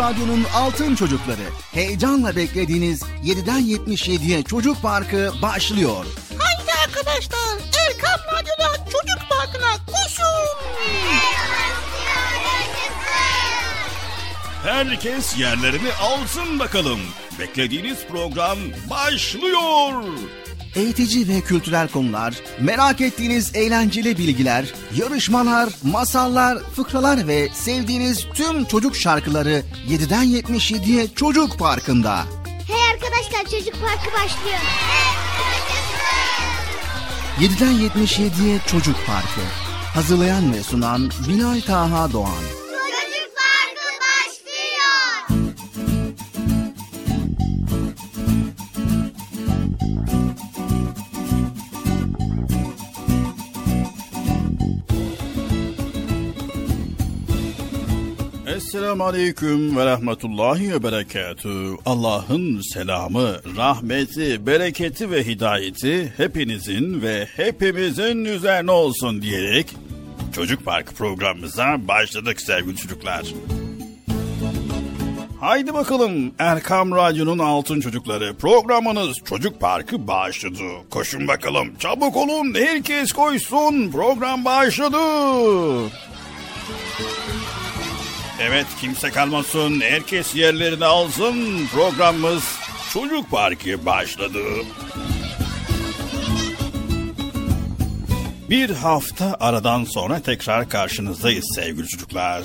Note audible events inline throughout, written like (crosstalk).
Radyo'nun Altın Çocukları. Heyecanla beklediğiniz 7'den 77'ye Çocuk Parkı başlıyor. Haydi arkadaşlar Erkam Radyo'da Çocuk Parkı'na koşun. Herkes yerlerini alsın bakalım. Beklediğiniz program başlıyor. Eğitici ve kültürel konular, merak ettiğiniz eğlenceli bilgiler, yarışmalar, masallar, fıkralar ve sevdiğiniz tüm çocuk şarkıları 7'den 77'ye Çocuk Parkı'nda. Hey arkadaşlar çocuk parkı başlıyor. 7'den 77'ye Çocuk Parkı. Hazırlayan ve sunan Bilal Taha Doğan. Esselamu Aleyküm ve Rahmetullahi ve Berekatü. Allah'ın selamı, rahmeti, bereketi ve hidayeti hepinizin ve hepimizin üzerine olsun diyerek Çocuk Park programımıza başladık sevgili çocuklar. Haydi bakalım Erkam Radyo'nun Altın Çocukları programınız Çocuk Parkı başladı. Koşun bakalım çabuk olun herkes koysun program başladı. Evet kimse kalmasın herkes yerlerini alsın programımız Çocuk Parkı başladı. Bir hafta aradan sonra tekrar karşınızdayız sevgili çocuklar.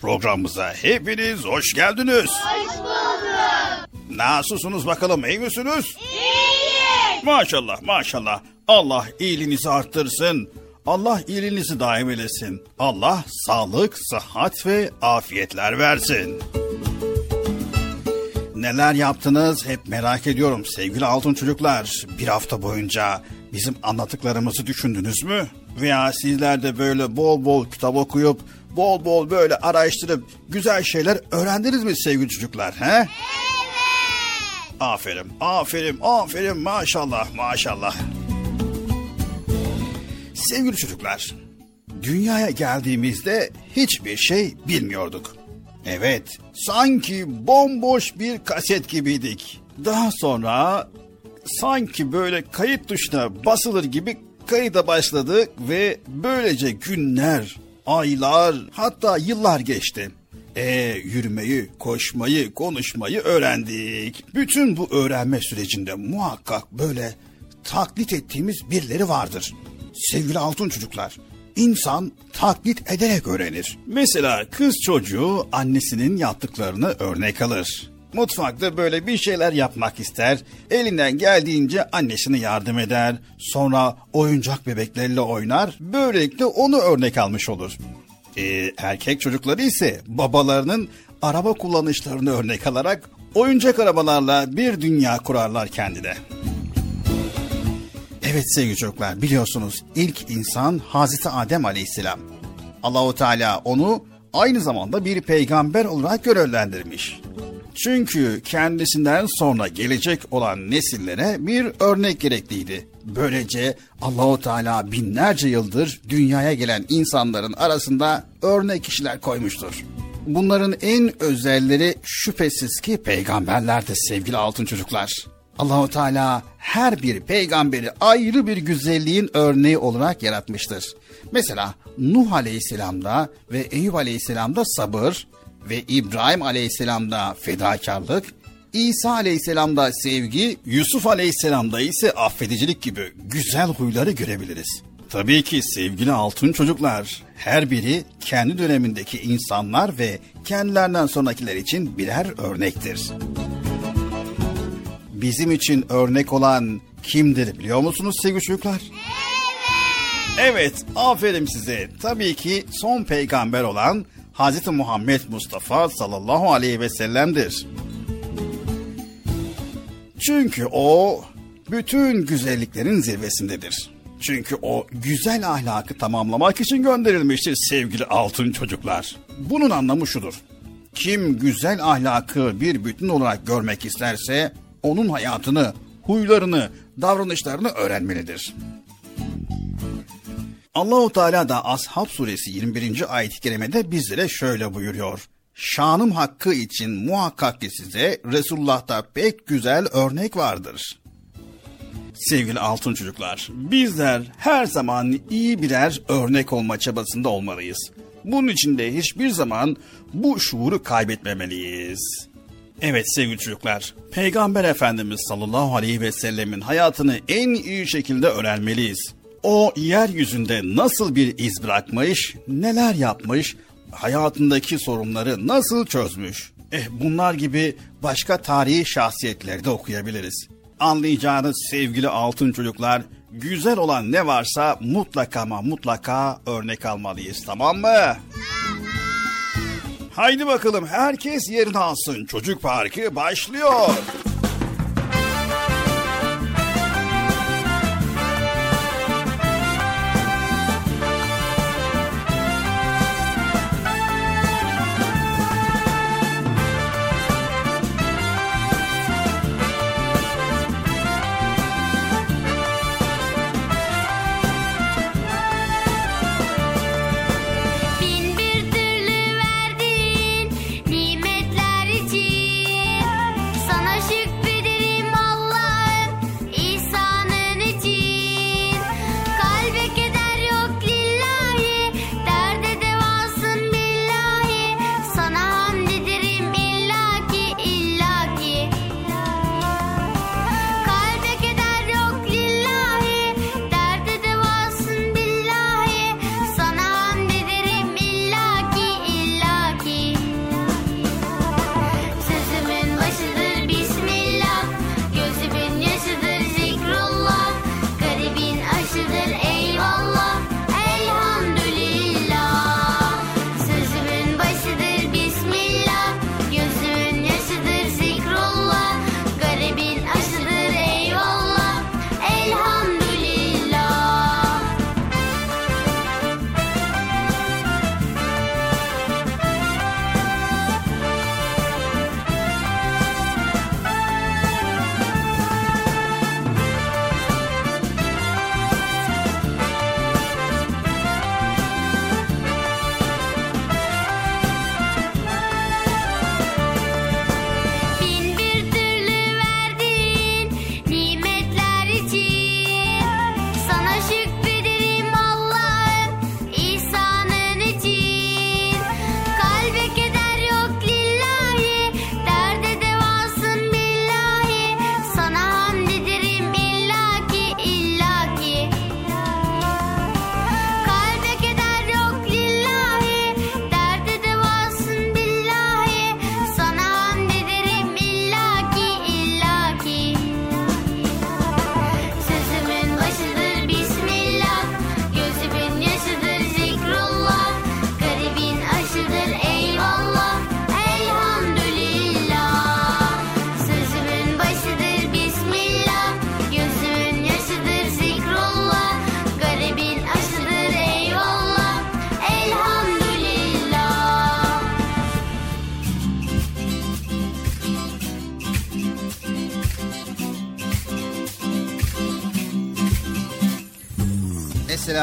Programımıza hepiniz hoş geldiniz. Hoş bulduk. Nasılsınız bakalım iyi misiniz? İyiyiz. Maşallah maşallah. Allah iyiliğinizi arttırsın. Allah iyiliğinizi daim eylesin. Allah sağlık, sıhhat ve afiyetler versin. Neler yaptınız hep merak ediyorum sevgili altın çocuklar. Bir hafta boyunca bizim anlattıklarımızı düşündünüz mü? Veya sizler de böyle bol bol kitap okuyup bol bol böyle araştırıp güzel şeyler öğrendiniz mi sevgili çocuklar? He? Evet. Aferin, aferin, aferin maşallah, maşallah. Sevgili çocuklar, dünyaya geldiğimizde hiçbir şey bilmiyorduk. Evet, sanki bomboş bir kaset gibiydik. Daha sonra sanki böyle kayıt tuşuna basılır gibi kayıta başladık ve böylece günler, aylar hatta yıllar geçti. E yürümeyi, koşmayı, konuşmayı öğrendik. Bütün bu öğrenme sürecinde muhakkak böyle taklit ettiğimiz birileri vardır. Sevgili altın çocuklar, insan taklit ederek öğrenir. Mesela kız çocuğu annesinin yaptıklarını örnek alır. Mutfakta böyle bir şeyler yapmak ister, elinden geldiğince annesine yardım eder, sonra oyuncak bebeklerle oynar, böylelikle onu örnek almış olur. Ee, erkek çocukları ise babalarının araba kullanışlarını örnek alarak oyuncak arabalarla bir dünya kurarlar kendine. Evet sevgili çocuklar biliyorsunuz ilk insan Hazreti Adem Aleyhisselam. Allahu Teala onu aynı zamanda bir peygamber olarak görevlendirmiş. Çünkü kendisinden sonra gelecek olan nesillere bir örnek gerekliydi. Böylece Allahu Teala binlerce yıldır dünyaya gelen insanların arasında örnek kişiler koymuştur. Bunların en özelleri şüphesiz ki peygamberlerdir sevgili altın çocuklar. Allahu Teala her bir peygamberi ayrı bir güzelliğin örneği olarak yaratmıştır. Mesela Nuh Aleyhisselam'da ve Eyüp Aleyhisselam'da sabır ve İbrahim Aleyhisselam'da fedakarlık, İsa Aleyhisselam'da sevgi, Yusuf Aleyhisselam'da ise affedicilik gibi güzel huyları görebiliriz. Tabii ki sevgili altın çocuklar, her biri kendi dönemindeki insanlar ve kendilerinden sonrakiler için birer örnektir bizim için örnek olan kimdir biliyor musunuz sevgili çocuklar? Evet. Evet, aferin size. Tabii ki son peygamber olan Hz. Muhammed Mustafa sallallahu aleyhi ve sellem'dir. Çünkü o bütün güzelliklerin zirvesindedir. Çünkü o güzel ahlakı tamamlamak için gönderilmiştir sevgili altın çocuklar. Bunun anlamı şudur. Kim güzel ahlakı bir bütün olarak görmek isterse onun hayatını, huylarını, davranışlarını öğrenmelidir. Allahu Teala da Ashab suresi 21. ayet-i kerimede bizlere şöyle buyuruyor. Şanım hakkı için muhakkak ki size Resulullah'ta pek güzel örnek vardır. Sevgili altın çocuklar, bizler her zaman iyi birer örnek olma çabasında olmalıyız. Bunun için de hiçbir zaman bu şuuru kaybetmemeliyiz. Evet sevgili çocuklar, Peygamber Efendimiz sallallahu aleyhi ve sellemin hayatını en iyi şekilde öğrenmeliyiz. O yeryüzünde nasıl bir iz bırakmış, neler yapmış, hayatındaki sorunları nasıl çözmüş. Eh bunlar gibi başka tarihi şahsiyetleri de okuyabiliriz. Anlayacağınız sevgili altın çocuklar, güzel olan ne varsa mutlaka ama mutlaka örnek almalıyız tamam mı? Haydi bakalım herkes yerini alsın. Çocuk Parkı başlıyor.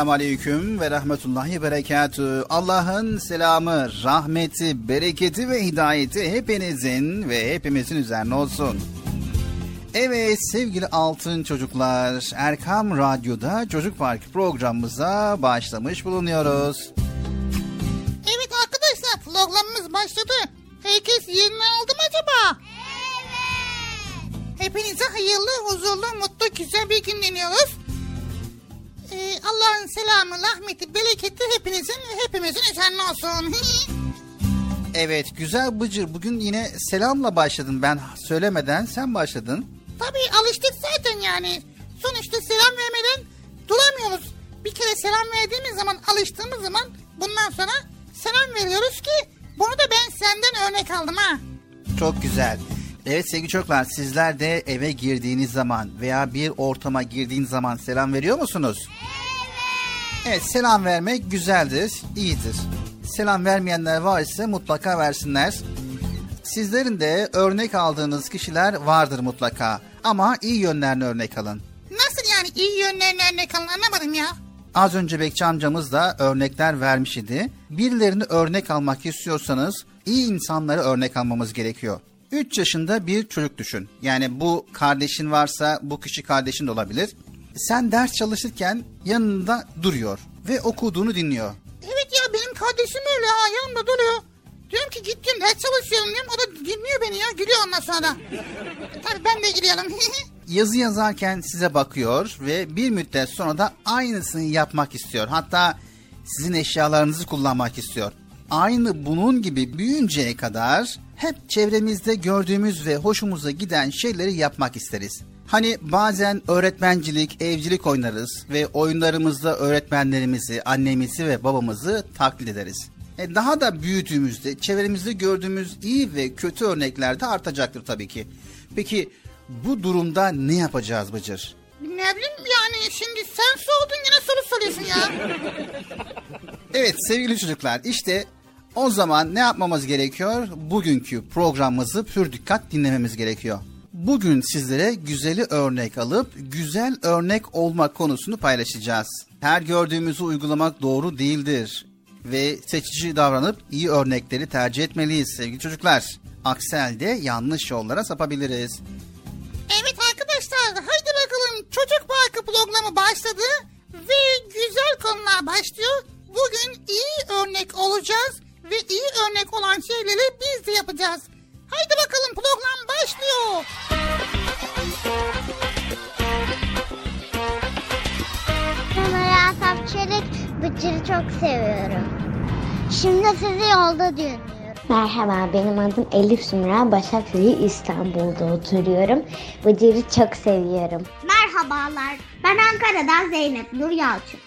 Esselamu Aleyküm ve Rahmetullahi Berekatü. Allah'ın selamı, rahmeti, bereketi ve hidayeti hepinizin ve hepimizin üzerine olsun. Evet sevgili altın çocuklar, Erkam Radyo'da Çocuk Park programımıza başlamış bulunuyoruz. Evet arkadaşlar programımız başladı. Herkes yerini aldı mı acaba? Evet. Hepinize hayırlı, huzurlu, mutlu, güzel bir gün diliyoruz. Allah'ın selamı, rahmeti, bereketi hepinizin hepimizin üzerine olsun. (laughs) evet güzel Bıcır bugün yine selamla başladın ben söylemeden sen başladın. Tabii alıştık zaten yani. Sonuçta selam vermeden duramıyoruz. Bir kere selam verdiğimiz zaman alıştığımız zaman bundan sonra selam veriyoruz ki bunu da ben senden örnek aldım ha. Çok güzel. Evet sevgili çocuklar sizler de eve girdiğiniz zaman veya bir ortama girdiğiniz zaman selam veriyor musunuz? Evet. Evet selam vermek güzeldir, iyidir. Selam vermeyenler varsa mutlaka versinler. Sizlerin de örnek aldığınız kişiler vardır mutlaka. Ama iyi yönlerini örnek alın. Nasıl yani iyi yönlerini örnek alın anlamadım ya. Az önce Bekçi amcamız da örnekler vermiş idi. Birilerini örnek almak istiyorsanız iyi insanları örnek almamız gerekiyor. 3 yaşında bir çocuk düşün. Yani bu kardeşin varsa bu kişi kardeşin de olabilir. Sen ders çalışırken yanında duruyor ve okuduğunu dinliyor. Evet ya benim kardeşim öyle ha yanımda duruyor. Diyorum ki gittim ders çalışıyorum diyorum. O da dinliyor beni ya gülüyor ondan sonra. Tabii ben de gülüyorum. (laughs) Yazı yazarken size bakıyor ve bir müddet sonra da aynısını yapmak istiyor. Hatta sizin eşyalarınızı kullanmak istiyor. Aynı bunun gibi büyüyünceye kadar hep çevremizde gördüğümüz ve hoşumuza giden şeyleri yapmak isteriz. Hani bazen öğretmencilik, evcilik oynarız ve oyunlarımızda öğretmenlerimizi, annemizi ve babamızı taklit ederiz. E daha da büyüdüğümüzde çevremizde gördüğümüz iyi ve kötü örnekler de artacaktır tabii ki. Peki bu durumda ne yapacağız Bıcır? ne bileyim yani şimdi sen sordun yine soru soruyorsun ya. (laughs) Evet sevgili çocuklar işte o zaman ne yapmamız gerekiyor? Bugünkü programımızı pür dikkat dinlememiz gerekiyor. Bugün sizlere güzeli örnek alıp güzel örnek olma konusunu paylaşacağız. Her gördüğümüzü uygulamak doğru değildir ve seçici davranıp iyi örnekleri tercih etmeliyiz sevgili çocuklar. Aksi halde yanlış yollara sapabiliriz. Evet arkadaşlar haydi bakalım çocuk parkı programı başladı ve güzel konular başlıyor. Bugün iyi örnek olacağız ve iyi örnek olan şeyleri biz de yapacağız. Haydi bakalım program başlıyor. Ben Asaf Çelik, Bıcır'ı çok seviyorum. Şimdi sizi yolda dinliyorum. Merhaba benim adım Elif Sümra Başakşehir İstanbul'da oturuyorum. Bıcır'ı çok seviyorum. Merhabalar. Ben Ankara'dan Zeynep Nur Yalçın.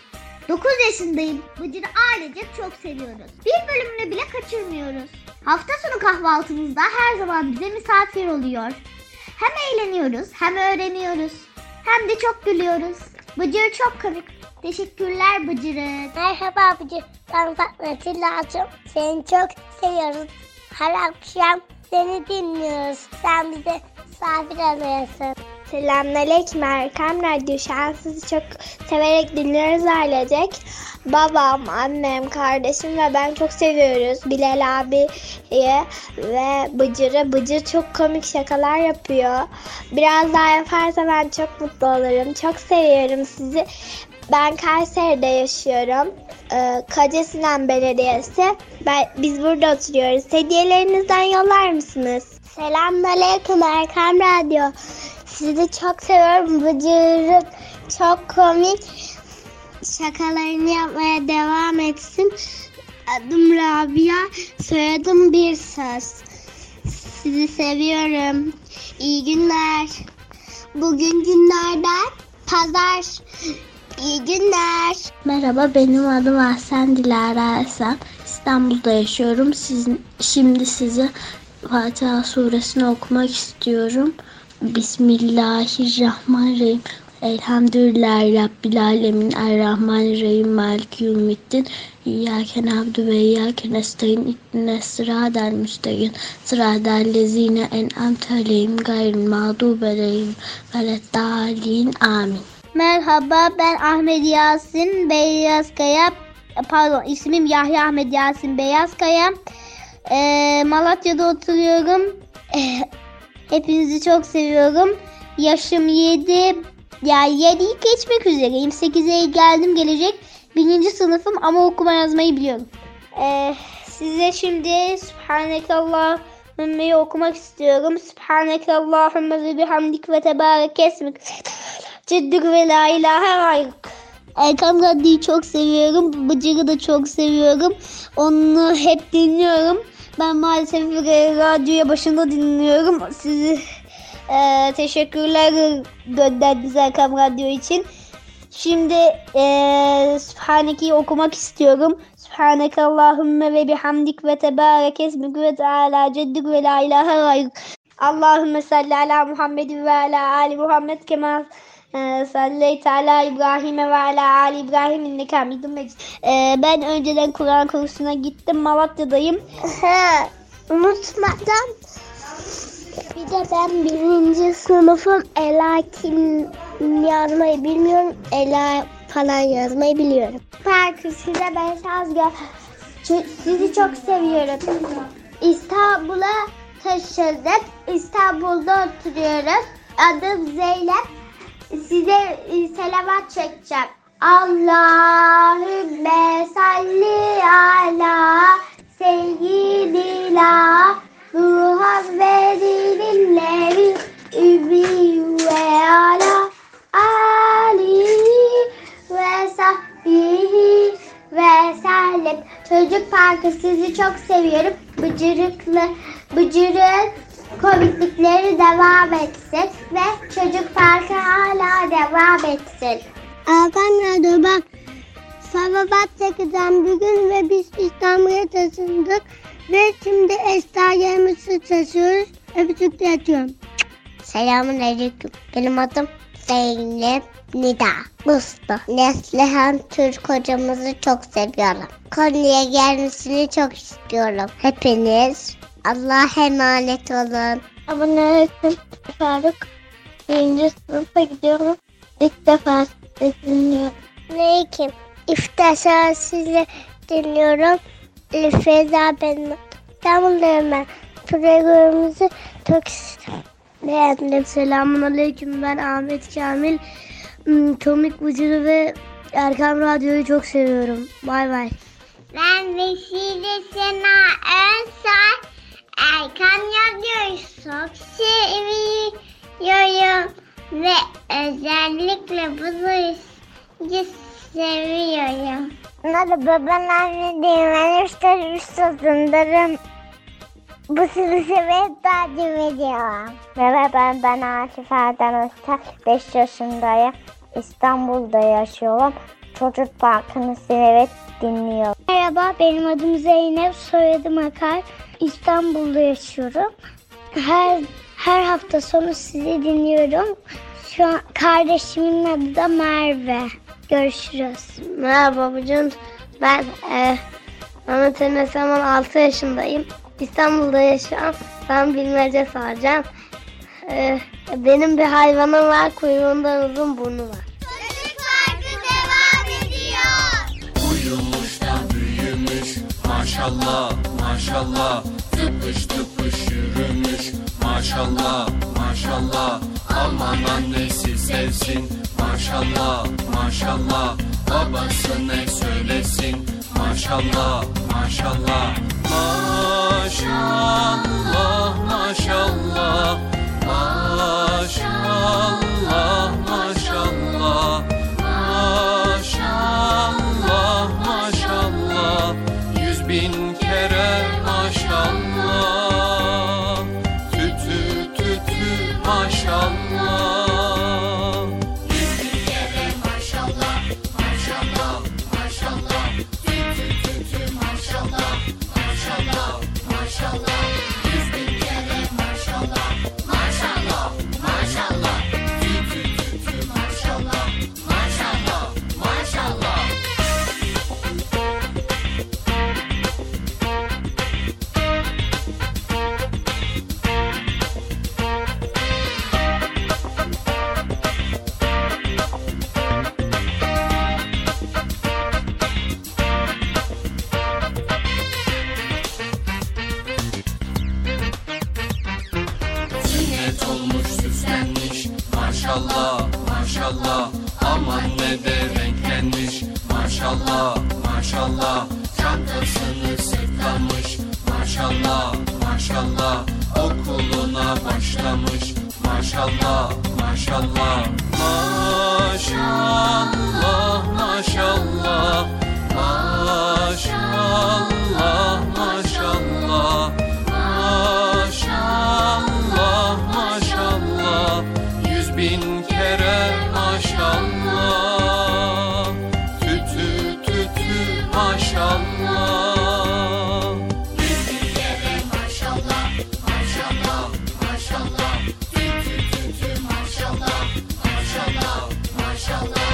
9 yaşındayım. Bıcır'ı ailecek çok seviyoruz. Bir bölümünü bile kaçırmıyoruz. Hafta sonu kahvaltımızda her zaman bize misafir oluyor. Hem eğleniyoruz hem öğreniyoruz. Hem de çok gülüyoruz. Bıcır çok komik. Teşekkürler Bıcır'ı. Merhaba Bıcır. Ben Fatma Tillacım. Seni çok seviyoruz. Her akşam seni dinliyoruz. Sen bize misafir alıyorsun. Selamünaleyküm Erkam Radyo. Şu an sizi çok severek dinliyoruz ailecek. Babam, annem, kardeşim ve ben çok seviyoruz. Bilal abiyi ve Bıcır'ı. Bıcır çok komik şakalar yapıyor. Biraz daha yaparsa ben çok mutlu olurum. Çok seviyorum sizi. Ben Kayseri'de yaşıyorum. Ee, Kacasinan Belediyesi. Ben, biz burada oturuyoruz. Hediyelerinizden yollar mısınız? Selamünaleyküm Erkam Radyo. Sizi çok seviyorum. Bıcır'ın çok komik şakalarını yapmaya devam etsin. Adım Rabia, soyadım Bir Söz. Sizi seviyorum. İyi günler. Bugün günlerden pazar. İyi günler. Merhaba benim adım Ahsen Dilara Esen. İstanbul'da yaşıyorum. Sizin, şimdi size Fatiha suresini okumak istiyorum. Bismillahirrahmanirrahim. Elhamdülillahi Rabbil Alemin Errahmanirrahim Maliki Yevmiddin İyyâke na'budu ve iyyâke nestaîn İhdines sıratal müstakîm sıratal lezîne en'amte aleyhim gayril mağdûbi aleyhim veleddâlin amin. Merhaba ben Ahmet Yasin Beyazkaya. Pardon ismim Yahya Ahmet Yasin Beyazkaya. Ee, Malatya'da oturuyorum. (laughs) Hepinizi çok seviyorum. Yaşım 7. Ya 7'yi geçmek üzereyim. 8'e geldim gelecek. Birinci sınıfım ama okuma yazmayı biliyorum. Ee, size şimdi Subhanekallahümme'yi okumak istiyorum. Subhanekallahümme ve bihamdik ve tebarek esmik. Ciddik ve la ilahe gayrık. Erkan Radyo'yu çok seviyorum. Bıcır'ı da çok seviyorum. Onu hep dinliyorum. Ben maalesef e, radyoya başında dinliyorum. Sizi e, teşekkürler gönderdiniz Erkan Radyo için. Şimdi e, Sübhaneke'yi okumak istiyorum. Sübhaneke Allahümme ve bihamdik ve tebarek esmik ve teala ceddik ve la ilahe gayrık. Allahümme salli ala Muhammed ve ala ali Muhammed kema e, salleyte ala İbrahim ve ala ali İbrahim inneke hamidun mecid. Ben önceden Kur'an kursuna gittim. Malatya'dayım. He, unutmadan bir de ben birinci sınıfım Ela kim yazmayı bilmiyorum. Ela falan yazmayı biliyorum. Parkı size ben Sazgör. Sizi çok seviyorum. İstanbul'a taşındık. İstanbul'da oturuyoruz. Adım Zeynep. Size e, selamat çekeceğim. Allahümme salli ala seyyidina Muhammedin nebi ümmi ve ala alihi ve sahbihi ve sellem. Çocuk Parkı sizi çok seviyorum. Bıcırıklı, bıcırık komiklikleri devam etsin ve Çocuk Parkı hala devam etsin. Hakan Radyo bak. Salavat çekeceğim bugün ve biz İstanbul'a taşındık. Ve şimdi eşyalarımızı taşıyoruz. Öpücük atıyorum. Selamun Aleyküm. Benim adım Zeynep Nida Musta. Neslihan Türk hocamızı çok seviyorum. Konya'ya gelmesini çok istiyorum. Hepiniz Allah'a emanet olun. Abone olun. Faruk. Birinci sınıfa gidiyorum. İlk defa sizi dinliyorum. Aleyküm. İftar sizi dinliyorum. Feza ben. İstanbul'dayım ben. Programımızı çok beğendim. Selamun Aleyküm. Ben Ahmet Kamil. Hmm, Komik Vücudu ve Erkam Radyo'yu çok seviyorum. Bay bay. Ben Vesile Sena Özsoy. Erkan Radyo'yu çok seviyorum. Ve özellikle bunu seviyorum. Ben anne değirmen üstad üstadındarım. Bu sizi severek takip ediyorum. Merhaba ben Asif Erdem Öztel. 5 yaşındayım. İstanbul'da yaşıyorum. Çocuk Parkı'nı severek dinliyorum. Merhaba benim adım Zeynep. Soyadım Akar. İstanbul'da yaşıyorum. Her her hafta sonu sizi dinliyorum. Şu an kardeşimin adı da Merve. Görüşürüz. Merhaba babacığım. Ben e, Mehmet Enes Aman 6 yaşındayım. İstanbul'da yaşıyorum. Ben bilmece soracağım. E, benim bir hayvanım var. Kuyruğundan uzun burnu var. Maşallah maşallah. Tıpış tıpış yürümüş. Maşallah maşallah. Aman annesi sevsin. Maşallah maşallah. Babası ne söylesin? Maşallah maşallah. Maşallah maşallah. Maşallah maşallah Maşallah maşallah. Çantasını sırtlamış. Maşallah maşallah. Okuluna başlamış. Maşallah maşallah. Maşallah maşallah. Maşallah maşallah maşallah kere maşallah Maşallah maşallah Tütü tütü maşallah Maşallah maşallah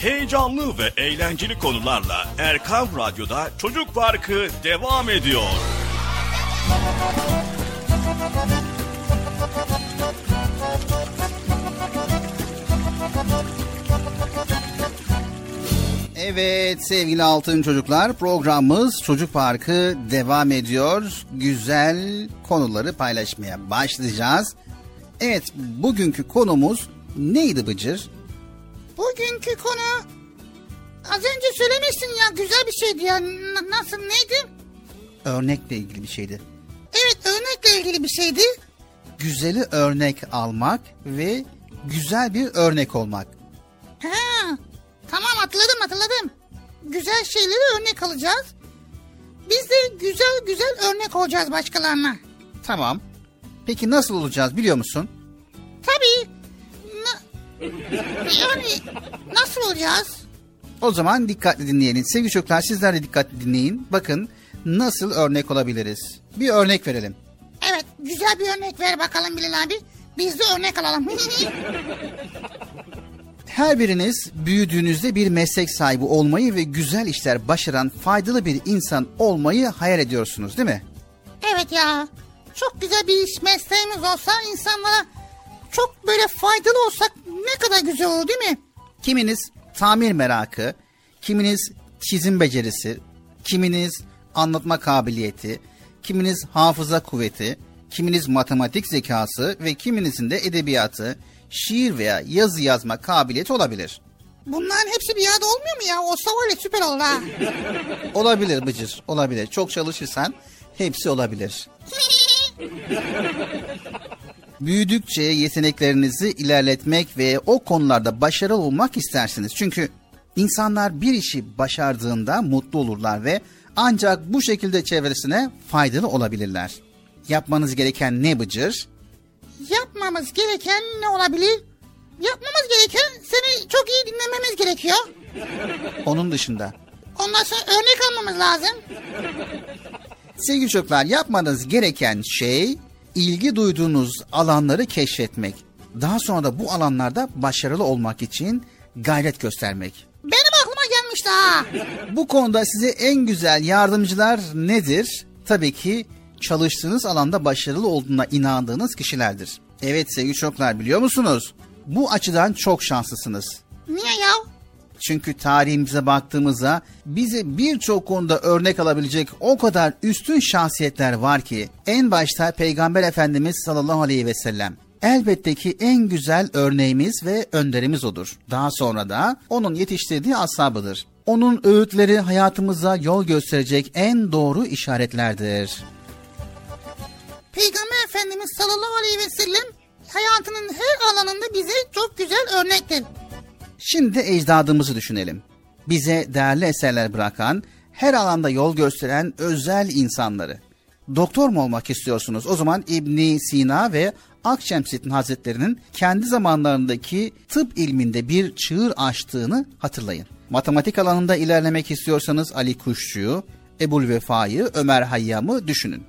Heyecanlı ve eğlenceli konularla Erkam Radyo'da Çocuk Parkı devam ediyor. Evet sevgili altın çocuklar programımız Çocuk Parkı devam ediyor. Güzel konuları paylaşmaya başlayacağız. Evet bugünkü konumuz neydi Bıcır? Bugünkü konu az önce söylemişsin ya güzel bir şeydi ya. N- nasıl neydi? Örnekle ilgili bir şeydi. Evet örnekle ilgili bir şeydi. Güzeli örnek almak ve güzel bir örnek olmak. Ha, tamam hatırladım hatırladım. Güzel şeyleri örnek alacağız. Biz de güzel güzel örnek olacağız başkalarına. Tamam. Peki nasıl olacağız biliyor musun? Tabii. Yani nasıl olacağız? O zaman dikkatli dinleyelim. Sevgili çocuklar sizler de dikkatli dinleyin. Bakın nasıl örnek olabiliriz. Bir örnek verelim. Evet güzel bir örnek ver bakalım Bilal abi. Biz de örnek alalım. (laughs) Her biriniz büyüdüğünüzde bir meslek sahibi olmayı ve güzel işler başaran faydalı bir insan olmayı hayal ediyorsunuz değil mi? evet ya. Çok güzel bir iş mesleğimiz olsa insanlara çok böyle faydalı olsak ne kadar güzel olur değil mi? Kiminiz tamir merakı, kiminiz çizim becerisi, kiminiz anlatma kabiliyeti, kiminiz hafıza kuvveti, kiminiz matematik zekası ve kiminizin de edebiyatı, şiir veya yazı yazma kabiliyeti olabilir. Bunların hepsi bir yerde olmuyor mu ya? Olsa var ya süper olur ha. (laughs) Olabilir Bıcır, olabilir. Çok çalışırsan hepsi olabilir. (laughs) Büyüdükçe yeteneklerinizi ilerletmek ve o konularda başarılı olmak istersiniz. Çünkü insanlar bir işi başardığında mutlu olurlar ve ancak bu şekilde çevresine faydalı olabilirler. Yapmanız gereken ne Bıcır? Yapmamız gereken ne olabilir? Yapmamız gereken seni çok iyi dinlememiz gerekiyor. Onun dışında. Ondan sonra örnek almamız lazım. Sevgili çocuklar yapmanız gereken şey ilgi duyduğunuz alanları keşfetmek. Daha sonra da bu alanlarda başarılı olmak için gayret göstermek. Benim aklıma gelmişti ha. Bu konuda size en güzel yardımcılar nedir? Tabii ki çalıştığınız alanda başarılı olduğuna inandığınız kişilerdir. Evet sevgili çocuklar biliyor musunuz? Bu açıdan çok şanslısınız. Niye ya? Çünkü tarihimize baktığımızda bize birçok konuda örnek alabilecek o kadar üstün şahsiyetler var ki en başta Peygamber Efendimiz sallallahu aleyhi ve sellem elbette ki en güzel örneğimiz ve önderimiz odur. Daha sonra da onun yetiştirdiği ashabıdır. Onun öğütleri hayatımıza yol gösterecek en doğru işaretlerdir. Peygamber Efendimiz sallallahu aleyhi ve sellem hayatının her alanında bize çok güzel örnektir. Şimdi de ecdadımızı düşünelim. Bize değerli eserler bırakan, her alanda yol gösteren özel insanları. Doktor mu olmak istiyorsunuz? O zaman İbni Sina ve Akşemseddin Hazretleri'nin kendi zamanlarındaki tıp ilminde bir çığır açtığını hatırlayın. Matematik alanında ilerlemek istiyorsanız Ali Kuşçu'yu, Ebul Vefa'yı, Ömer Hayyam'ı düşünün.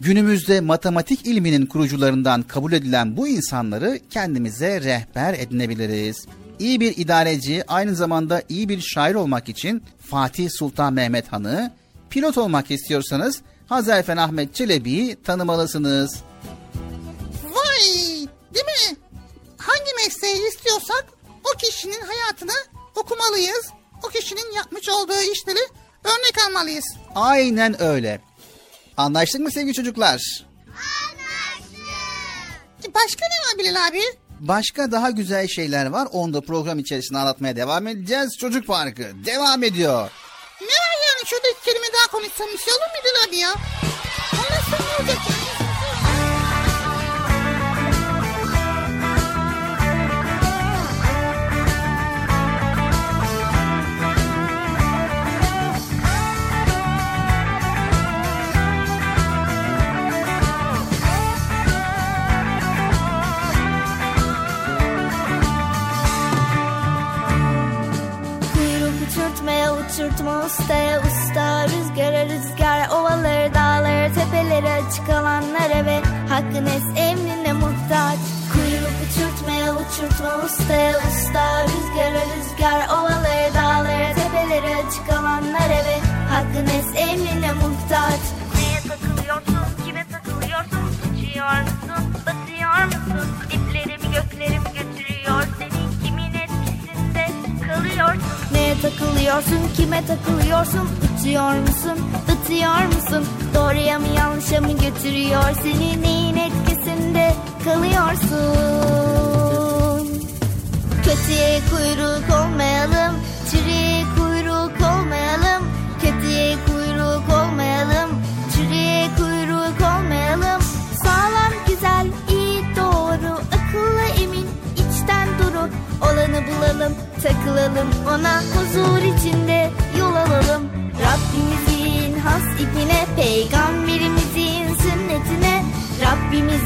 Günümüzde matematik ilminin kurucularından kabul edilen bu insanları kendimize rehber edinebiliriz. İyi bir idareci, aynı zamanda iyi bir şair olmak için Fatih Sultan Mehmet Han'ı, pilot olmak istiyorsanız Hazarfen Ahmet Çelebi'yi tanımalısınız. Vay değil mi? Hangi mesleği istiyorsak o kişinin hayatını okumalıyız. O kişinin yapmış olduğu işleri örnek almalıyız. Aynen öyle. Anlaştık mı sevgili çocuklar? E Başka ne var Bilal abi? Başka daha güzel şeyler var. Onu da program içerisinde anlatmaya devam edeceğiz. Çocuk Parkı devam ediyor. Ne var yani şurada iki kelime daha konuşsam bir şey olur mu Bilal abi ya? Sonra ne olacak yani? Uçurtmaya uçurtma ustaya usta Rüzgara rüzgar ovaları dağları tepeleri açık alanlara ve hakkın es emrine muhtaç. Kuyruk uçurtmaya uçurtma ustaya usta Rüzgara rüzgar ovaları dağları tepeleri açık alanlara ve hakkın es emrine muhtaç. Neye takılıyorsun, kime takılıyorsun? Uçuyor musun, batıyor musun? Diplerim göklerim takılıyorsun, kime takılıyorsun? Uçuyor musun, batıyor musun? Doğruya mı yanlışa mı götürüyor Seni? Neyin etkisinde takılalım Ona huzur içinde yol alalım. Rabbimizin has ipine Peygamberimizin sünnetine Rabbimizin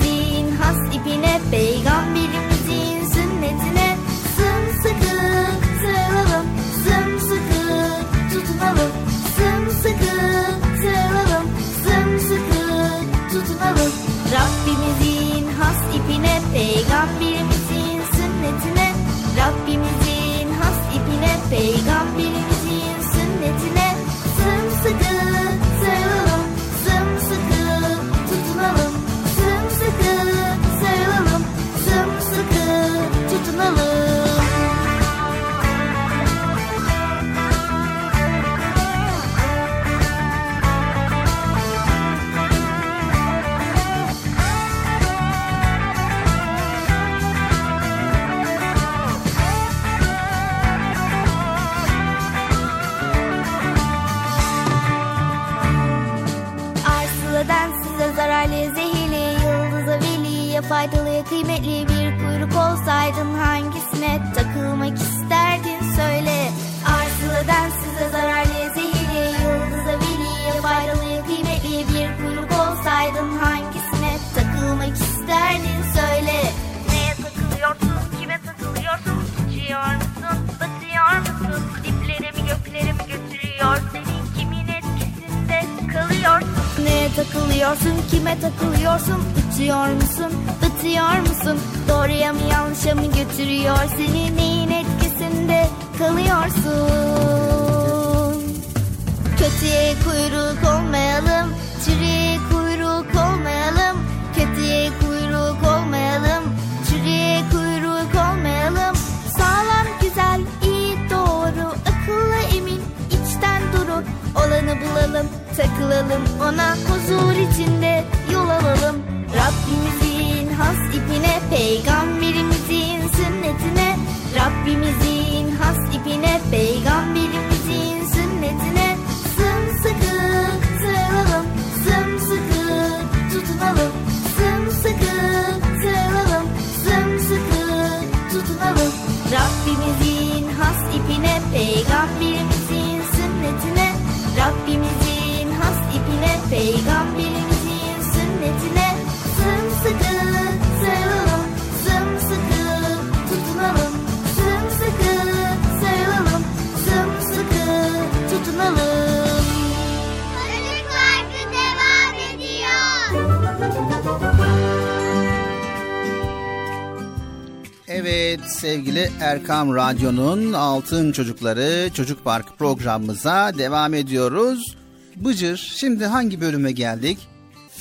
Evet sevgili Erkam Radyo'nun Altın Çocukları Çocuk Park programımıza devam ediyoruz. Bıcır şimdi hangi bölüme geldik?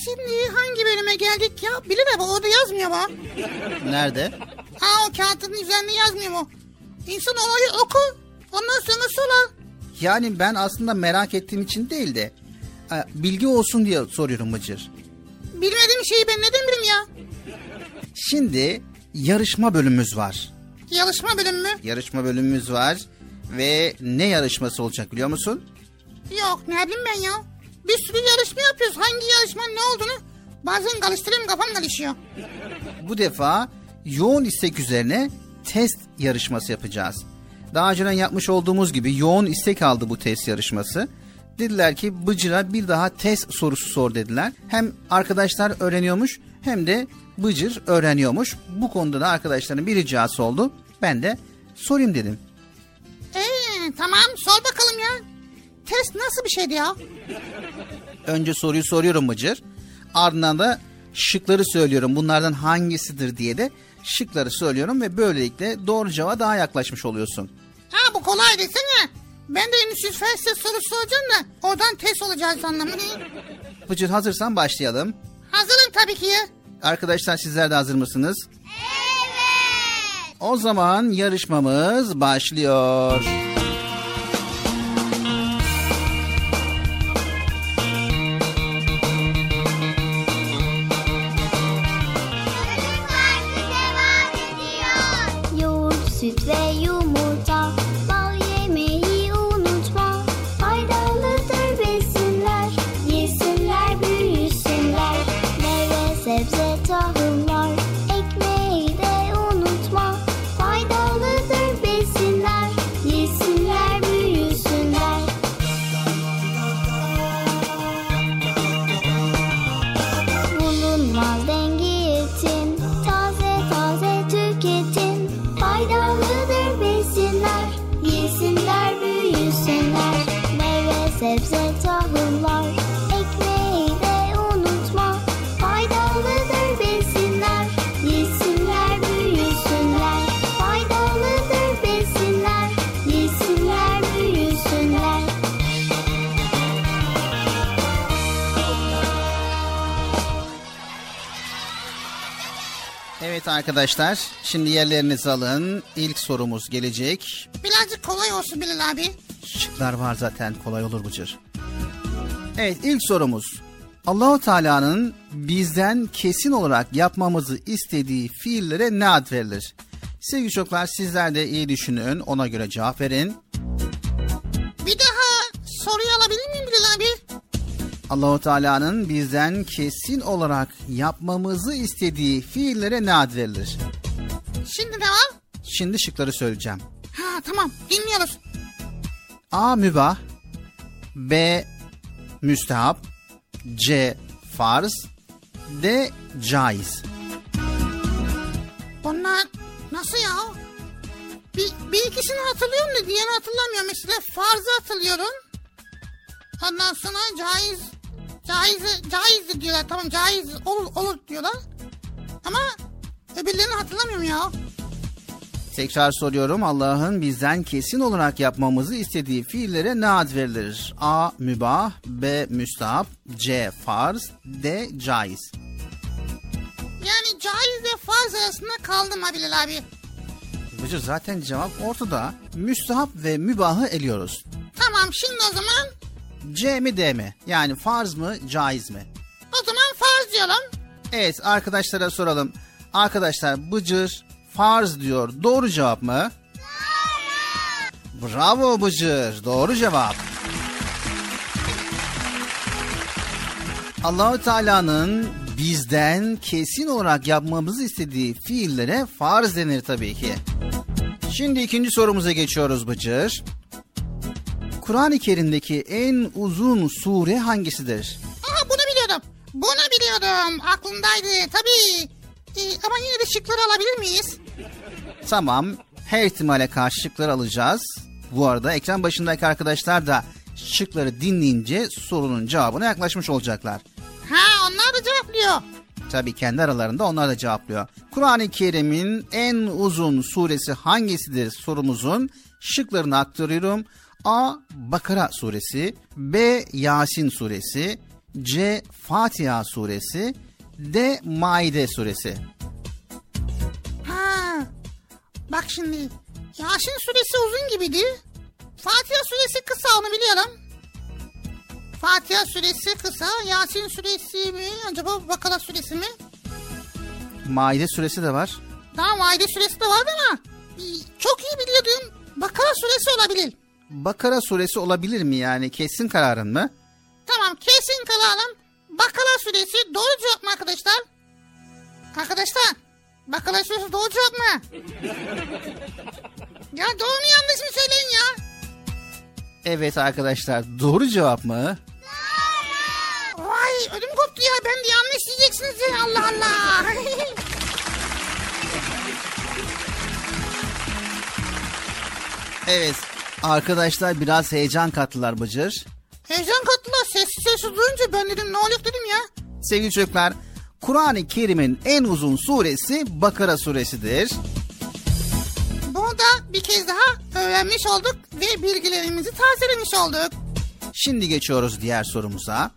Şimdi hangi bölüme geldik ya? Bilir abi orada yazmıyor mu? Nerede? Ha o kağıtın üzerinde yazmıyor mu? İnsan olayı oku. Ondan sonra sorar. Yani ben aslında merak ettiğim için değil de e, bilgi olsun diye soruyorum Bıcır. Bilmediğim şeyi ben neden bileyim ya? Şimdi yarışma bölümümüz var. Yarışma bölümü mü? Yarışma bölümümüz var ve ne yarışması olacak biliyor musun? Yok ne bileyim ben ya. Bir sürü yarışma yapıyoruz. Hangi yarışmanın ne olduğunu bazen karıştırıyorum kafam karışıyor. Bu defa yoğun istek üzerine test yarışması yapacağız. Daha önceden yapmış olduğumuz gibi yoğun istek aldı bu test yarışması. Dediler ki Bıcır'a bir daha test sorusu sor dediler. Hem arkadaşlar öğreniyormuş hem de Bıcır öğreniyormuş. Bu konuda da arkadaşların bir ricası oldu. Ben de sorayım dedim. Ee, tamam sor bakalım ya. Test nasıl bir şeydi ya? Önce soruyu soruyorum Bıcır. Ardından da şıkları söylüyorum. Bunlardan hangisidir diye de şıkları söylüyorum ve böylelikle doğru cevaba daha yaklaşmış oluyorsun. Ha bu kolay desene. Ben de Endüstri Felsefe sorusu soracağım da oradan test olacağız anlamı. Bıcır hazırsan başlayalım. Hazırım tabii ki ya. Arkadaşlar sizler de hazır mısınız? Evet. O zaman yarışmamız başlıyor. Çocuk Evet arkadaşlar şimdi yerlerinizi alın. İlk sorumuz gelecek. Birazcık kolay olsun Bilal abi. Şıklar var zaten kolay olur Bıcır. Evet ilk sorumuz. Allahu Teala'nın bizden kesin olarak yapmamızı istediği fiillere ne ad verilir? Sevgili çocuklar sizler de iyi düşünün ona göre cevap verin. Bir daha soruyu alabilir miyim Bilal abi? Allahu Teala'nın bizden kesin olarak yapmamızı istediği fiillere ne ad verilir? Şimdi ne var? Şimdi şıkları söyleyeceğim. Ha tamam dinliyoruz. A. Mübah B. Müstehap C. Farz D. Caiz Bunlar nasıl ya? Bir, bir ikisini hatırlıyorum da diğerini hatırlamıyorum. Mesela farzı hatırlıyorum. Ondan sonra caiz, caiz, caiz diyorlar. Tamam caiz olur, olur diyorlar. Ama öbürlerini hatırlamıyorum ya. Tekrar soruyorum Allah'ın bizden kesin olarak yapmamızı istediği fiillere ne ad verilir? A. Mübah B. Müstahap C. Farz D. Caiz Yani caiz ve farz arasında kaldım ha Bilal abi. Bıcır zaten cevap ortada. Müstahap ve mübahı eliyoruz. Tamam şimdi o zaman C mi D mi? Yani farz mı caiz mi? o zaman farz diyorum. Evet arkadaşlara soralım. Arkadaşlar Bıcır farz diyor. Doğru cevap mı? Doğru. Bravo Bıcır. Doğru cevap. Allahu Teala'nın bizden kesin olarak yapmamızı istediği fiillere farz denir tabii ki. Şimdi ikinci sorumuza geçiyoruz Bıcır. Kur'an-ı Kerim'deki en uzun sure hangisidir? Aha bunu biliyordum. Bunu biliyordum. Aklımdaydı tabii. Ee, ama yine de şıkları alabilir miyiz? Tamam. Her ihtimale karşı şıkları alacağız. Bu arada ekran başındaki arkadaşlar da şıkları dinleyince sorunun cevabına yaklaşmış olacaklar. Ha onlar da cevaplıyor. Tabii kendi aralarında onlar da cevaplıyor. Kur'an-ı Kerim'in en uzun suresi hangisidir sorumuzun şıklarını aktarıyorum. A. Bakara suresi B. Yasin suresi C. Fatiha suresi D. Maide suresi Ha. Bak şimdi. Yasin suresi uzun gibiydi. Fatiha suresi kısa onu biliyorum. Fatiha suresi kısa. Yasin suresi mi? Acaba Bakara suresi mi? Maide suresi de var. Tamam Aile suresi de vardı ama e, çok iyi biliyordum. Bakara suresi olabilir. Bakara suresi olabilir mi yani kesin kararın mı? Tamam kesin kalalım. Bakara suresi doğru cevap mı arkadaşlar? Arkadaşlar Bakara suresi doğru cevap mı? ya doğru mu yanlış mı söyleyin ya? Evet arkadaşlar doğru cevap mı? Vay ödüm koptu ya ben de yanlış diyeceksiniz ya Allah Allah. Evet arkadaşlar biraz heyecan kattılar Bıcır. Heyecan kattılar sessiz sessiz duyunca ben dedim ne oluyor dedim ya. Sevgili çocuklar Kur'an-ı Kerim'in en uzun suresi Bakara suresidir. Bunu da bir kez daha öğrenmiş olduk ve bilgilerimizi tazelemiş olduk. Şimdi geçiyoruz diğer sorumuza.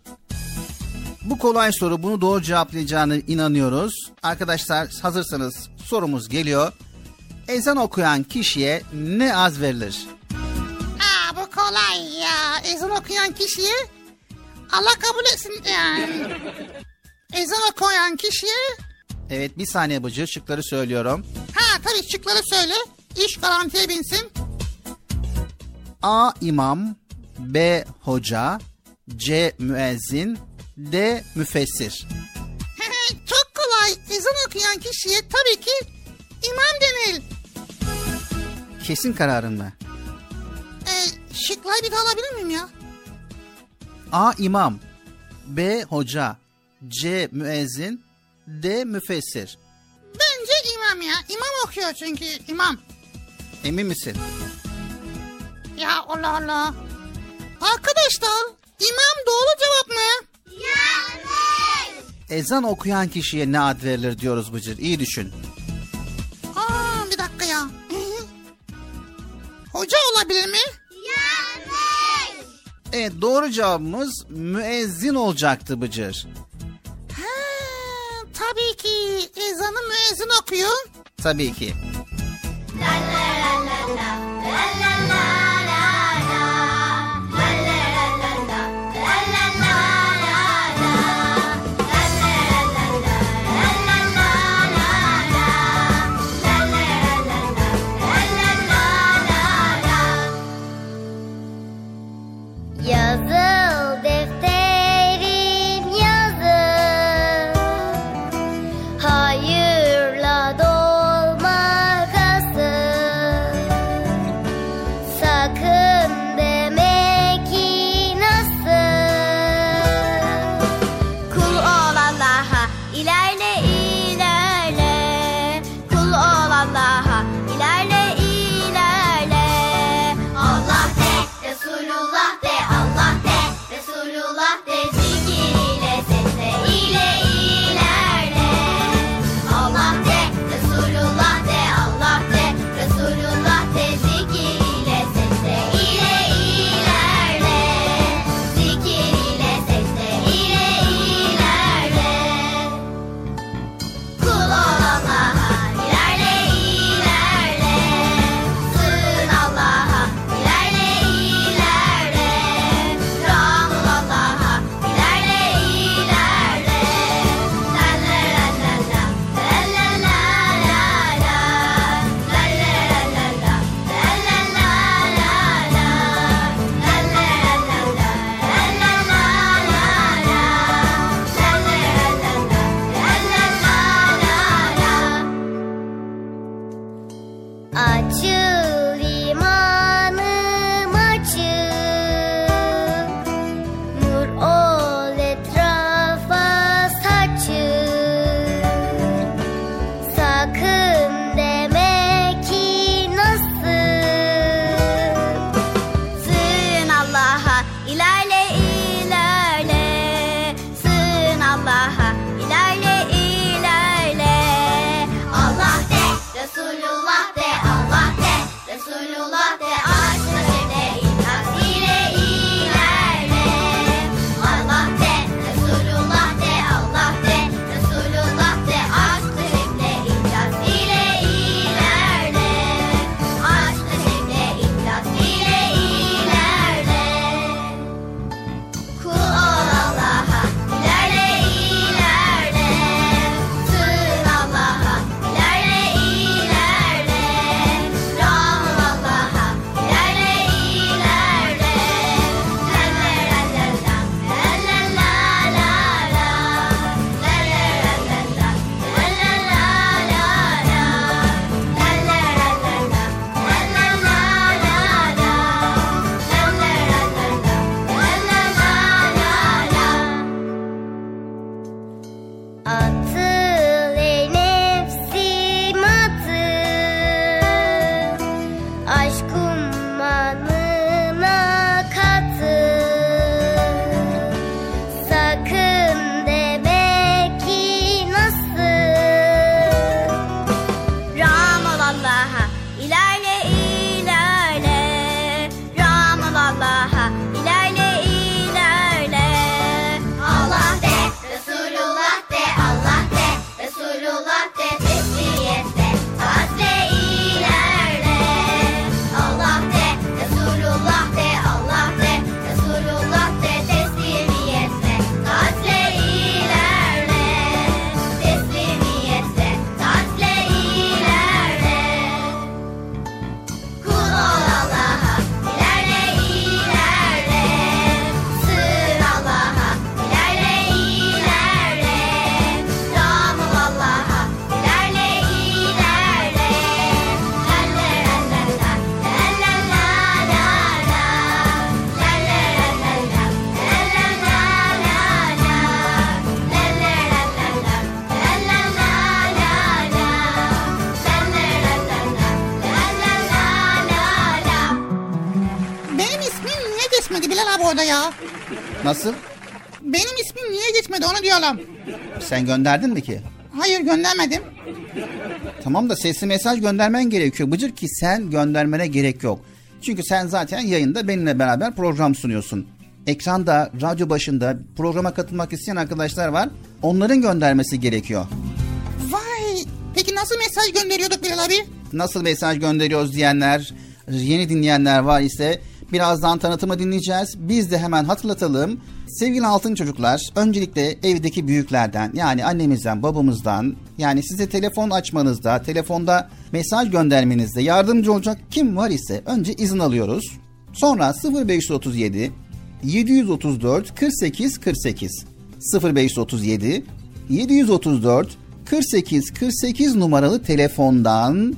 Bu kolay soru bunu doğru cevaplayacağına inanıyoruz. Arkadaşlar hazırsanız sorumuz geliyor. Ezan okuyan kişiye ne az verilir? Kolay ya. Ezan okuyan kişiye Allah kabul etsin yani. Ezan okuyan kişiye Evet bir saniye Bıcır şıkları söylüyorum. ha tabii şıkları söyle. İş garantiye binsin. A. imam B. Hoca C. Müezzin D. Müfessir Çok kolay. Ezan okuyan kişiye tabii ki imam denir. Kesin kararın mı? Ee, şıkları bir daha alabilir miyim ya? A. imam B. Hoca C. Müezzin D. Müfessir Bence imam ya. İmam okuyor çünkü imam. Emin misin? Ya Allah Allah. Arkadaşlar imam doğru cevap mı? Ezan okuyan kişiye ne ad verilir diyoruz Bıcır. İyi düşün. Aa bir dakika ya. (laughs) Hoca olabilir mi? Evet doğru cevabımız müezzin olacaktı Bıcır. Ha, tabii ki ezanı müezzin okuyor. Tabii ki. Yazıl defteri Nasıl? Benim ismim niye geçmedi onu diyorum. Sen gönderdin mi ki? Hayır göndermedim. Tamam da sesli mesaj göndermen gerekiyor Bıcır ki sen göndermene gerek yok. Çünkü sen zaten yayında benimle beraber program sunuyorsun. Ekranda, radyo başında programa katılmak isteyen arkadaşlar var. Onların göndermesi gerekiyor. Vay. Peki nasıl mesaj gönderiyorduk Bilal abi? Nasıl mesaj gönderiyoruz diyenler, yeni dinleyenler var ise birazdan tanıtımı dinleyeceğiz. Biz de hemen hatırlatalım. Sevgili altın çocuklar, öncelikle evdeki büyüklerden yani annemizden, babamızdan yani size telefon açmanızda, telefonda mesaj göndermenizde yardımcı olacak kim var ise önce izin alıyoruz. Sonra 0537 734 48 48 0537 734 48 48 numaralı telefondan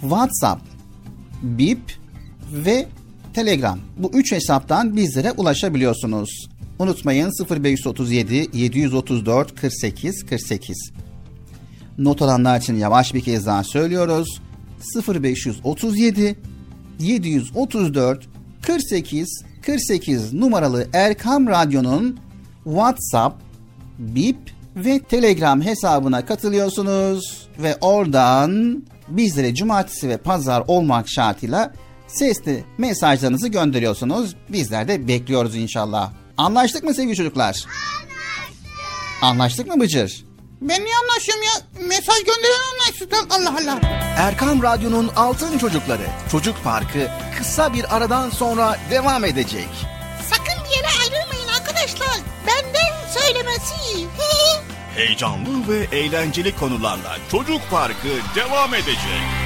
WhatsApp, Bip ve Telegram. Bu üç hesaptan bizlere ulaşabiliyorsunuz. Unutmayın 0537 734 48 48. Not alanlar için yavaş bir kez daha söylüyoruz. 0537 734 48 48 numaralı Erkam Radyo'nun WhatsApp, Bip ve Telegram hesabına katılıyorsunuz ve oradan bizlere cumartesi ve pazar olmak şartıyla sesli mesajlarınızı gönderiyorsunuz. Bizler de bekliyoruz inşallah. Anlaştık mı sevgili çocuklar? Anlaştık. Anlaştık mı Bıcır? Ben niye anlaşıyorum ya? Mesaj gönderen anlaşsın. Allah Allah. Erkam Radyo'nun Altın Çocukları Çocuk Parkı kısa bir aradan sonra devam edecek. Sakın bir yere ayrılmayın arkadaşlar. Benden söylemesi. (laughs) Heyecanlı ve eğlenceli konularla Çocuk Parkı devam edecek.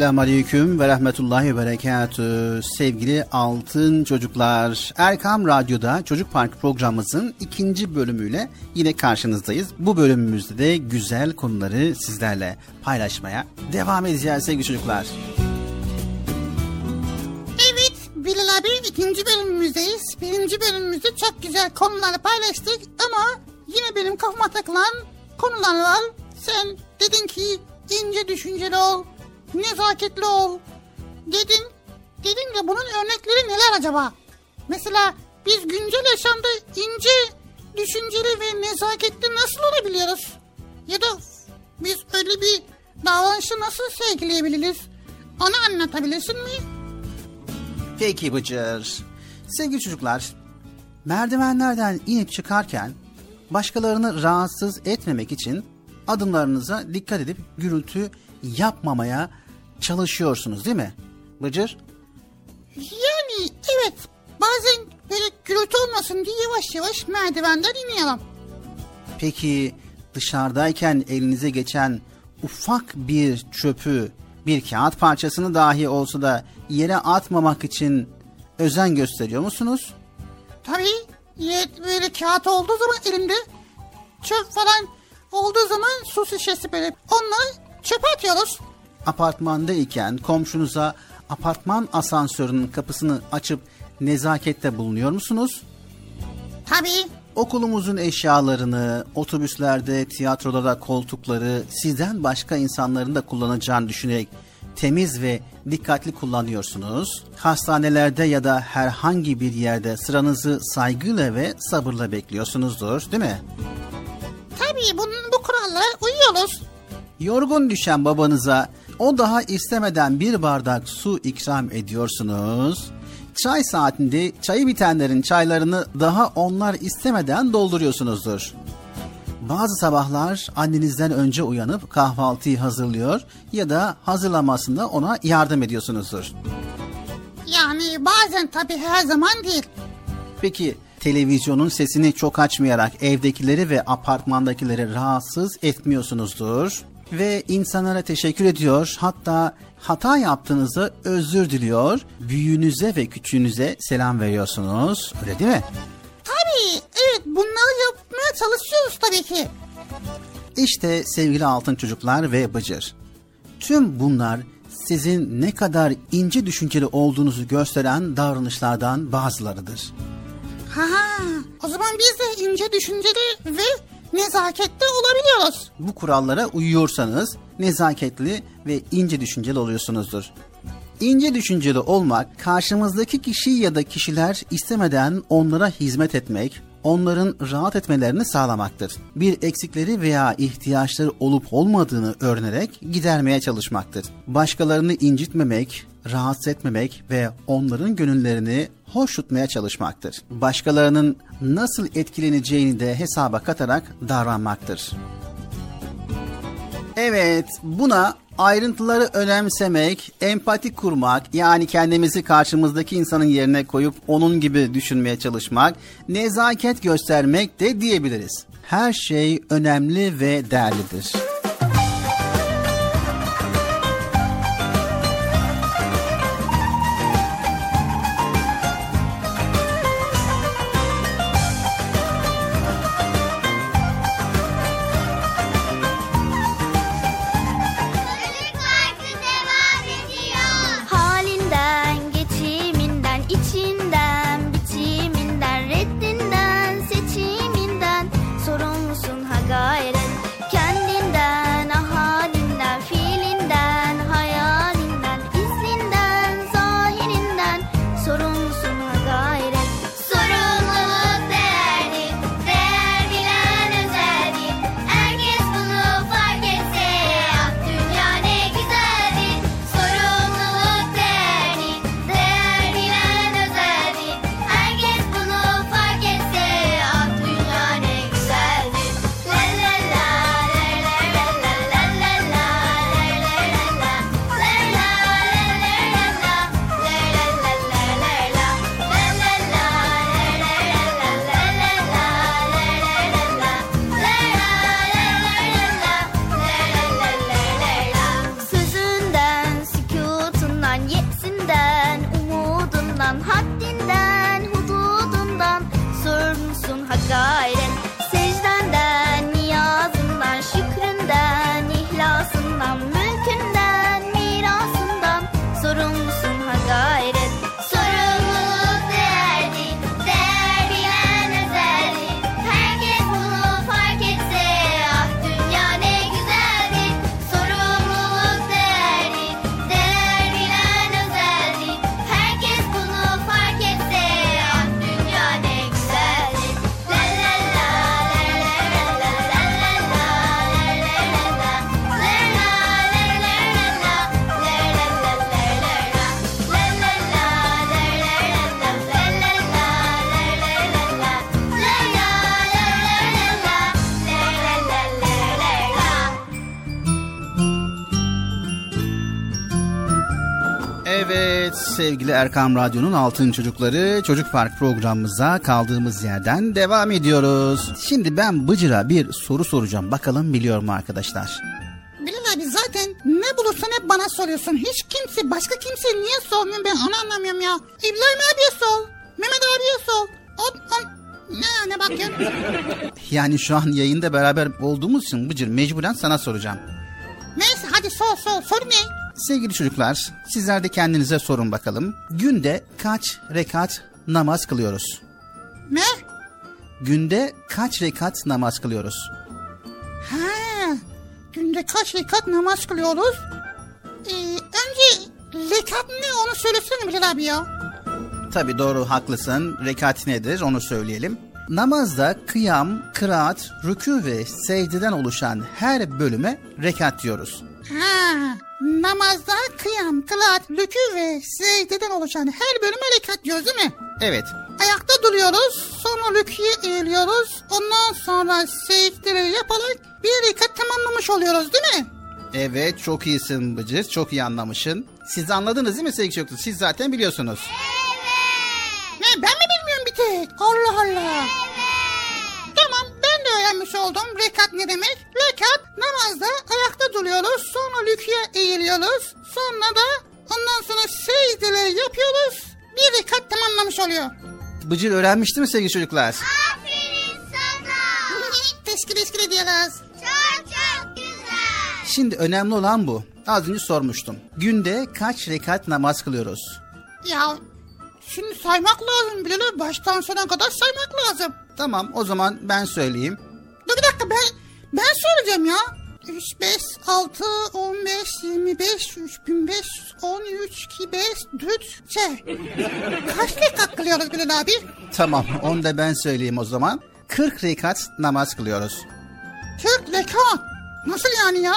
Esselamu Aleyküm ve Rahmetullahi ve Berekatü. Sevgili altın çocuklar, Erkam Radyo'da Çocuk Park programımızın ikinci bölümüyle yine karşınızdayız. Bu bölümümüzde de güzel konuları sizlerle paylaşmaya devam edeceğiz sevgili çocuklar. Evet Bilal abi ikinci bölümümüzdeyiz. Birinci bölümümüzde çok güzel konuları paylaştık ama yine benim kafama takılan konular var. Sen dedin ki ince düşünceli ol, nezaketli ol dedin. Dedin de bunun örnekleri neler acaba? Mesela biz güncel yaşamda ince, düşünceli ve nezaketli nasıl olabiliyoruz? Ya da biz öyle bir davranışı nasıl sergileyebiliriz? Onu anlatabilirsin mi? Peki Bıcır. Sevgili çocuklar, merdivenlerden inip çıkarken başkalarını rahatsız etmemek için adımlarınıza dikkat edip gürültü yapmamaya çalışıyorsunuz değil mi? Bıcır? Yani evet bazen böyle gürültü olmasın diye yavaş yavaş merdivenden iniyorum. Peki dışarıdayken elinize geçen ufak bir çöpü, bir kağıt parçasını dahi olsa da yere atmamak için özen gösteriyor musunuz? Tabii böyle kağıt olduğu zaman elimde çöp falan olduğu zaman su şişesi böyle onları çöpe atıyoruz. Apartmandayken komşunuza apartman asansörünün kapısını açıp nezakette bulunuyor musunuz? Tabii Okulumuzun eşyalarını, otobüslerde, tiyatroda koltukları sizden başka insanların da kullanacağını düşünerek temiz ve dikkatli kullanıyorsunuz. Hastanelerde ya da herhangi bir yerde sıranızı saygıyla ve sabırla bekliyorsunuzdur, değil mi? tabii bunun bu kurallara uyuyoruz. Yorgun düşen babanıza o daha istemeden bir bardak su ikram ediyorsunuz. Çay saatinde çayı bitenlerin çaylarını daha onlar istemeden dolduruyorsunuzdur. Bazı sabahlar annenizden önce uyanıp kahvaltıyı hazırlıyor ya da hazırlamasında ona yardım ediyorsunuzdur. Yani bazen tabii her zaman değil. Peki televizyonun sesini çok açmayarak evdekileri ve apartmandakileri rahatsız etmiyorsunuzdur. Ve insanlara teşekkür ediyor hatta hata yaptığınızda özür diliyor. Büyüğünüze ve küçüğünüze selam veriyorsunuz. Öyle değil mi? Tabii evet bunları yapmaya çalışıyoruz tabii ki. İşte sevgili altın çocuklar ve bıcır. Tüm bunlar sizin ne kadar ince düşünceli olduğunuzu gösteren davranışlardan bazılarıdır. Ha, o zaman biz de ince düşünceli ve nezaketli olabiliyoruz. Bu kurallara uyuyorsanız nezaketli ve ince düşünceli oluyorsunuzdur. İnce düşünceli olmak, karşımızdaki kişi ya da kişiler istemeden onlara hizmet etmek, onların rahat etmelerini sağlamaktır. Bir eksikleri veya ihtiyaçları olup olmadığını öğrenerek gidermeye çalışmaktır. Başkalarını incitmemek, rahatsız etmemek ve onların gönüllerini hoş tutmaya çalışmaktır. Başkalarının nasıl etkileneceğini de hesaba katarak davranmaktır. Evet, buna ayrıntıları önemsemek, empati kurmak, yani kendimizi karşımızdaki insanın yerine koyup onun gibi düşünmeye çalışmak, nezaket göstermek de diyebiliriz. Her şey önemli ve değerlidir. Sevgili Erkam Radyo'nun Altın Çocukları Çocuk Park programımıza kaldığımız yerden devam ediyoruz. Şimdi ben Bıcır'a bir soru soracağım. Bakalım biliyor mu arkadaşlar? Bilal abi zaten ne bulursan hep bana soruyorsun. Hiç kimse başka kimse niye sormuyor ben onu anlamıyorum ya. İbrahim abiye sor. Mehmet abiye sor. O, o, ne, ne bakıyorsun? (laughs) Yani şu an yayında beraber olduğumuz için Bıcır mecburen sana soracağım. Neyse hadi sor sor. Soru ne? Sevgili çocuklar sizler de kendinize sorun bakalım. Günde kaç rekat namaz kılıyoruz? Ne? Günde kaç rekat namaz kılıyoruz? Ha, günde kaç rekat namaz kılıyoruz? Ee, önce rekat ne onu söylesene Bilal abi ya. Tabi doğru haklısın. Rekat nedir onu söyleyelim. Namazda kıyam, kıraat, rükû ve secdeden oluşan her bölüme rekat diyoruz. Ha, namazda kıyam, kılaat, rükû ve secdeden oluşan her bölüme rekat diyoruz değil mi? Evet, Ayakta duruyoruz, sonra rüküye eğiliyoruz, ondan sonra secdeleri yaparak bir rekat tamamlamış oluyoruz değil mi? evet çok iyisin Bıcır, çok iyi anlamışsın. Siz anladınız değil mi sevgili çocuklar? Siz zaten biliyorsunuz. Ne ben mi bilmiyorum bir tek? Allah Allah. Tamam de öğrenmiş oldum rekat ne demek. Rekat namazda ayakta duruyoruz sonra rüküye eğiliyoruz. Sonra da ondan sonra secdeleri yapıyoruz. Bir rekat tamamlamış oluyor. Bıcır öğrenmiş değil mi sevgili çocuklar? Aferin sana. (laughs) teşkil teşkil ediyoruz. Çok çok güzel. Şimdi önemli olan bu. Az önce sormuştum. Günde kaç rekat namaz kılıyoruz? Ya şimdi saymak lazım Bilal baştan sona kadar saymak lazım. Tamam o zaman ben söyleyeyim. Dur bir dakika ben ben soracağım ya. 3, 5, 6, 15, 25, 3500, 13, 2, 5, 4, şey. Kaç rekat kılıyoruz Bilal abi? Tamam onu da ben söyleyeyim o zaman. 40 rekat namaz kılıyoruz. 40 rekat. Nasıl yani ya?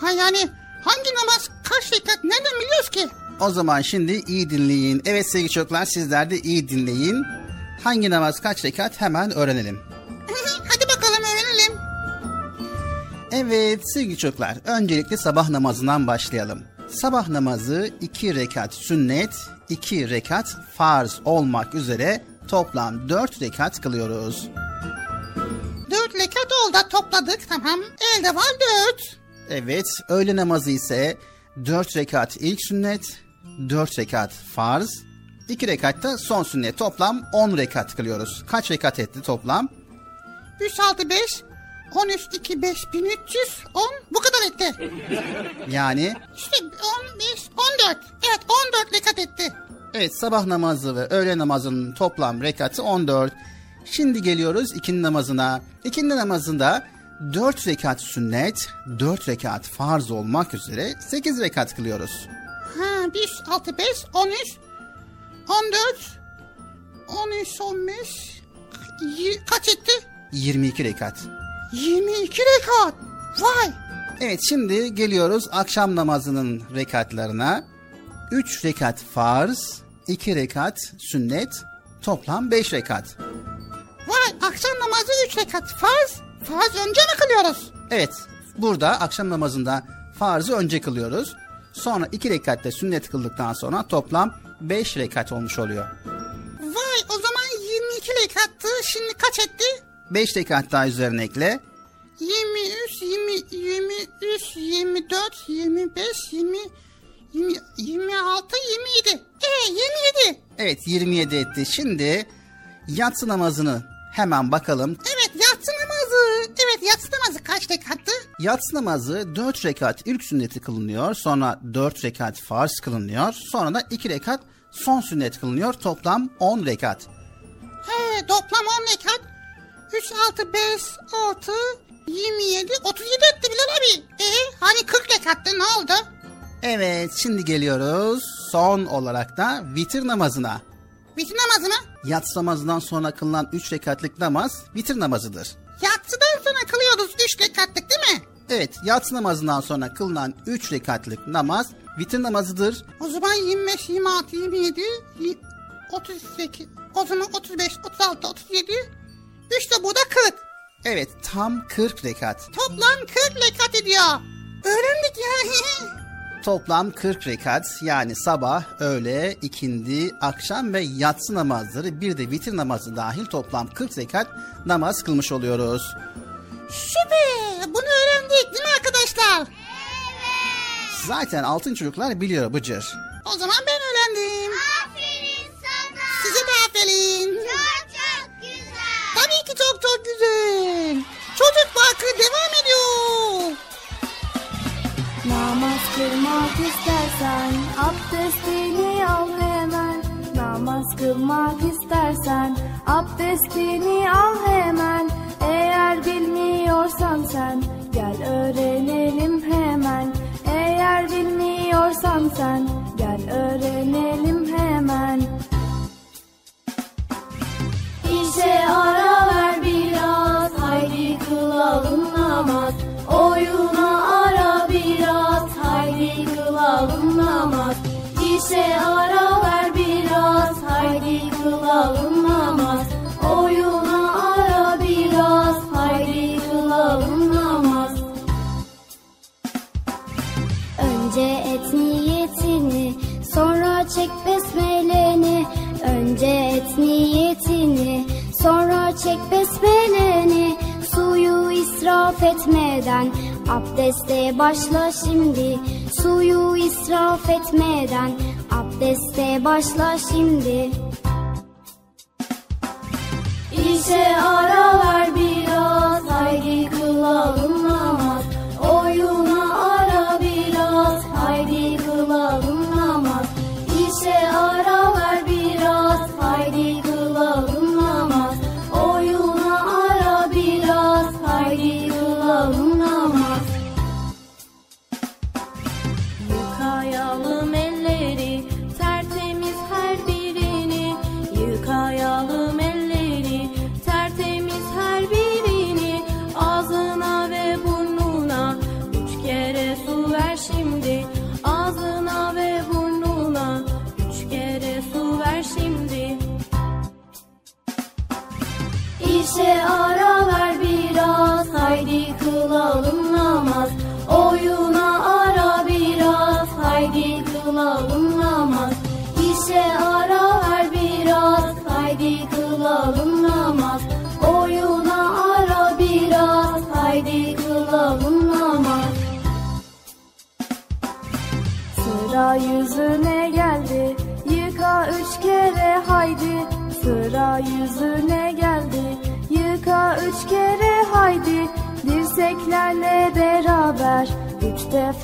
Ha yani hangi namaz kaç rekat nereden biliyoruz ki? O zaman şimdi iyi dinleyin. Evet sevgili çocuklar sizler de iyi dinleyin. Hangi namaz kaç rekat hemen öğrenelim. (laughs) Hadi bakalım öğrenelim. Evet sevgili çocuklar öncelikle sabah namazından başlayalım. Sabah namazı 2 rekat sünnet, 2 rekat farz olmak üzere toplam 4 rekat kılıyoruz. 4 rekat oldu topladık tamam. Elde var 4. Evet öğle namazı ise 4 rekat ilk sünnet, 4 rekat farz, 2 rekat da son sünnet toplam 10 rekat kılıyoruz. Kaç rekat etti toplam? 3, 6, 5, 13, 2, 5, 1300, 10 bu kadar etti. Yani İşte 15, 14. Evet 14 rekat etti. Evet sabah namazı ve öğle namazının toplam rekatı 14. Şimdi geliyoruz ikindi namazına. İkindi namazında 4 rekat sünnet, 4 rekat farz olmak üzere 8 rekat kılıyoruz. Ha 1, 6, 5, 13, 14, 13, 15, y- kaç etti? 22 rekat. 22 rekat. Vay. Evet şimdi geliyoruz akşam namazının rekatlarına. 3 rekat farz, 2 rekat sünnet, toplam 5 rekat. Vay akşam namazı 3 rekat. Farz. Farz önce mi kılıyoruz? Evet burada akşam namazında farzı önce kılıyoruz. Sonra 2 rekatte sünnet kıldıktan sonra toplam 5 rekat olmuş oluyor. Vay o zaman 22 rekattı. Şimdi kaç etti? 5 rekat daha üzerine ekle. 23, 20, 23, 24, 25, 20, 20 26, 27. E 27. Evet 27 etti. Şimdi yatsı namazını hemen bakalım. Evet. Evet yatsı namazı kaç rekattı? Yatsı namazı 4 rekat ilk sünneti kılınıyor. Sonra 4 rekat farz kılınıyor. Sonra da 2 rekat son sünnet kılınıyor. Toplam 10 rekat. He toplam 10 rekat. 3, 6, 5, 6, 27, 37 etti Bilal abi. E hani 40 rekattı ne oldu? Evet şimdi geliyoruz son olarak da vitir namazına. Bitir namazı mı? Yatsı namazından sonra kılınan 3 rekatlık namaz vitir namazıdır. Yatsıdan sonra kılıyoruz 3 rekatlık değil mi? Evet yatsı namazından sonra kılınan 3 rekatlık namaz vitir namazıdır. O zaman 25, 26, 27, y- 38, o zaman 35, 36, 37, 3 de bu da 40. Evet tam 40 rekat. Toplam 40 rekat ediyor. Öğrendik ya. (laughs) toplam 40 rekat yani sabah, öğle, ikindi, akşam ve yatsı namazları bir de vitir namazı dahil toplam 40 rekat namaz kılmış oluyoruz. Süper. Bunu öğrendik değil mi arkadaşlar? Zaten altın çocuklar biliyor Bıcır. O zaman ben öğrendim. Aferin sana. Size de aferin. Çok çok güzel. Tabii ki çok çok güzel. Çocuk Parkı devam ediyor. Namaz kılmak istersen abdestini al hemen. Namaz kılmak istersen abdestini al hemen. Eğer bilmiyorsan sen gel öğrenelim hemen. Eğer bilmiyorsan sen gel öğrenelim hemen. İşe ara ver biraz haydi kılalım namaz. Oyuna ara kılalım namaz İşe ara ver biraz. Haydi kılalım namaz Oyuna ara biraz. Haydi kılalım namaz Önce et niyetini sonra çek besmeleni. Önce et niyetini sonra çek besmeleni. Suyu israf etmeden abdeste başla şimdi Suyu israf etmeden. Abdeste başla şimdi. İşe ara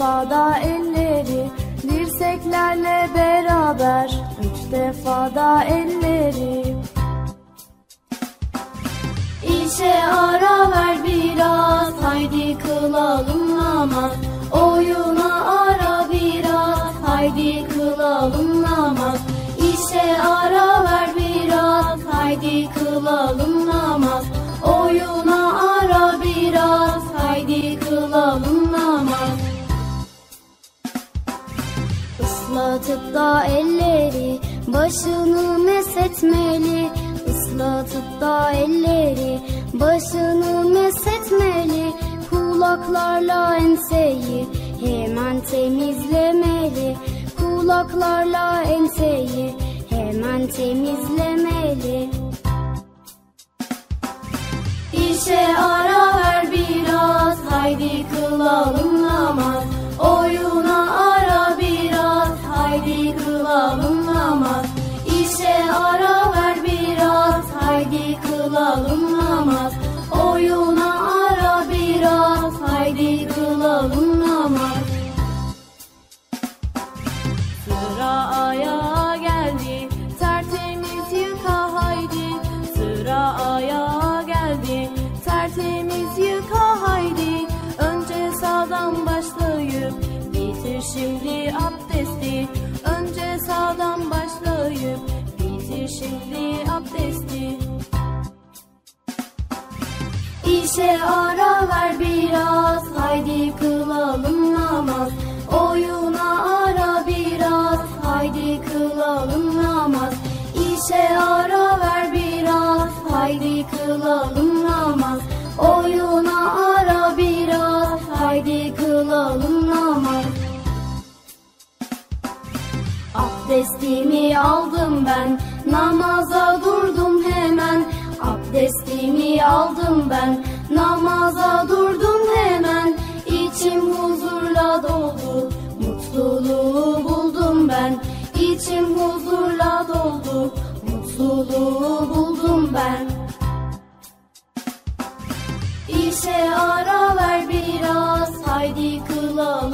Üç defa da elleri Dirseklerle beraber. Üç defa da elleri. İşe ara ver biraz Haydi kılalım namaz. Oyuna ara biraz Haydi kılalım namaz. İşe ara ver biraz Haydi kılalım namaz. Oyuna ara biraz Haydi kılalım namaz Islatıp da elleri başını mesetmeli. Islatıp da elleri başını mesetmeli. Kulaklarla enseyi hemen temizlemeli. Kulaklarla enseyi hemen temizlemeli. İşe ara ver biraz haydi kılalım namaz. Oyuna ara kılalım namaz İşe ara ver biraz haydi kılalım namaz Oyuna ara biraz haydi kılalım abdesti. İşe ara ver biraz haydi kılalım namaz. Oyuna ara biraz haydi kılalım namaz. İşe ara ver biraz haydi kılalım namaz. Oyuna ara biraz haydi kılalım namaz. Abdestimi aldım ben namaza durdum hemen. Abdestimi aldım ben. Namaza durdum hemen. İçim huzurla doldu. Mutluluğu buldum ben. İçim huzurla doldu. Mutluluğu buldum ben. İşe ara ver biraz. Haydi kılalım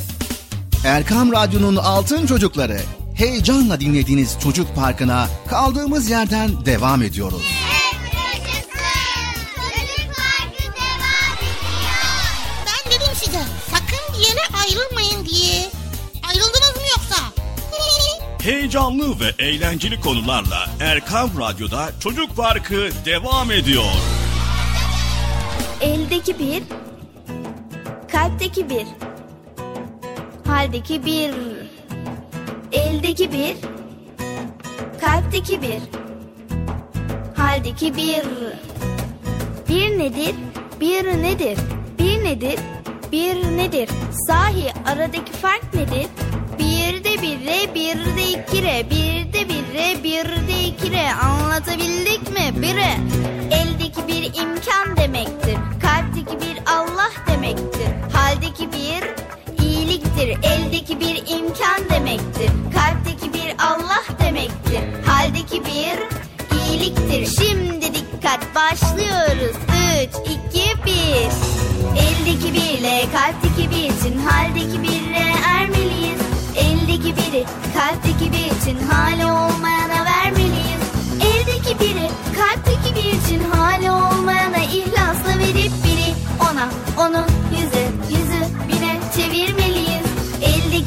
Erkam Radyo'nun altın çocukları. Heyecanla dinlediğiniz Çocuk Parkı'na kaldığımız yerden devam ediyoruz. Ben dedim size sakın bir yere ayrılmayın diye. Ayrıldınız mı yoksa? (laughs) Heyecanlı ve eğlenceli konularla Erkam Radyo'da Çocuk Parkı devam ediyor. Eldeki bir, kalpteki bir, haldeki bir. Eldeki bir, kalpteki bir, haldeki bir. Bir nedir, bir nedir, bir nedir, bir nedir? Sahi aradaki fark nedir? Bir de bire, bir de ikire, bir de bire, bir de ikire. Anlatabildik mi? Bire. Eldeki bir imkan demektir. Kalpteki bir Allah demektir. Haldeki bir iyiliktir. Eldeki bir imkan demektir. Kalpteki bir Allah demektir. Haldeki bir iyiliktir. Şimdi dikkat başlıyoruz. 3, 2, 1. Eldeki birle kalpteki bir için haldeki birle ermeliyiz. Eldeki biri kalpteki bir için hali olmayana vermeliyiz. Eldeki biri kalpteki bir için hali olmayana ihlasla verip biri ona onu yüze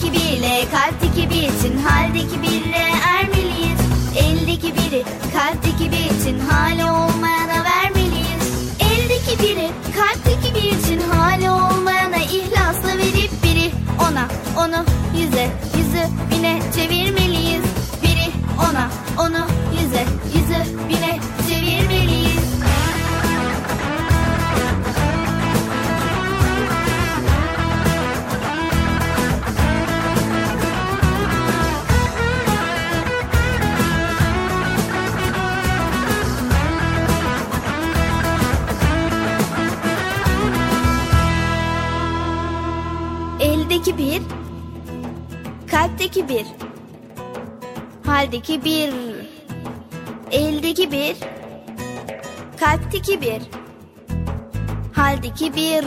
Eldeki birle kalpteki bir için haldeki birle ermeliyiz. Eldeki biri kalpteki bir için hali olmayana vermeliyiz. Eldeki biri kalpteki bir için hali olmayana ihlasla verip biri ona onu yüze yüzü bine çevirmeliyiz. Biri ona onu Haldeki bir. Eldeki bir. Kalpteki bir. Haldeki bir.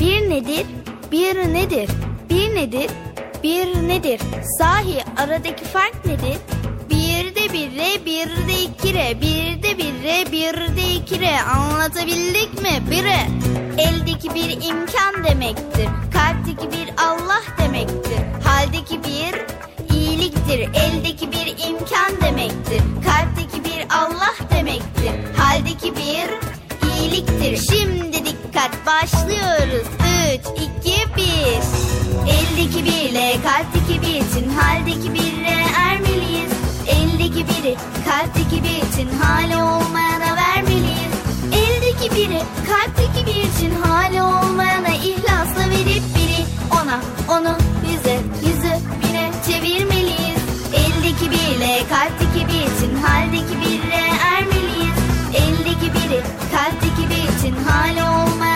Bir nedir? Bir nedir? Bir nedir? Bir nedir? Sahi aradaki fark nedir? Bir de bire, bir de ikire, bir de bire, bir de ikire. Anlatabildik mi? Bire. Eldeki bir imkan demektir. Kalpteki bir Allah demektir. Haldeki bir iyiliktir. Eldeki bir imkan demektir. Kalpteki bir Allah demektir. Haldeki bir iyiliktir. Şimdi dikkat başlıyoruz. 3, 2, 1. Eldeki birle kalpteki bir için haldeki birle ermeliyiz. Eldeki biri kalpteki bir için hali olmayana vermeliyiz. Eldeki biri kalpteki bir için hali olmayana ihlasla verip ona onu yüze yüzü bine çevirmeliyiz. Eldeki birle kalpteki bir için haldeki birle ermeliyiz. Eldeki biri kalpteki bir için hali olmayana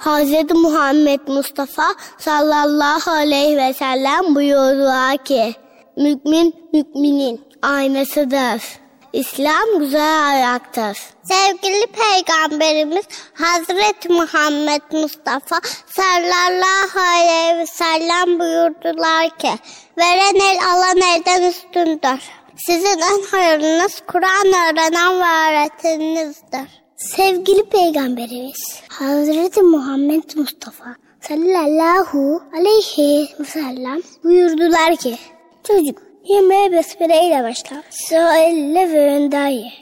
Hz. Muhammed Mustafa sallallahu aleyhi ve sellem buyurdular ki Mümin müminin aynasıdır. İslam güzel ayaktır. Sevgili Peygamberimiz Hazreti Muhammed Mustafa sallallahu aleyhi ve sellem buyurdular ki Veren el alan elden üstündür. Sizin en hayırlınız Kur'an öğrenen ve öğreteninizdir. Sevgili Peygamberimiz Hazreti Muhammed Mustafa sallallahu aleyhi ve sellem buyurdular ki Çocuk yemeğe besmele ile başla. Elle ve önden ye.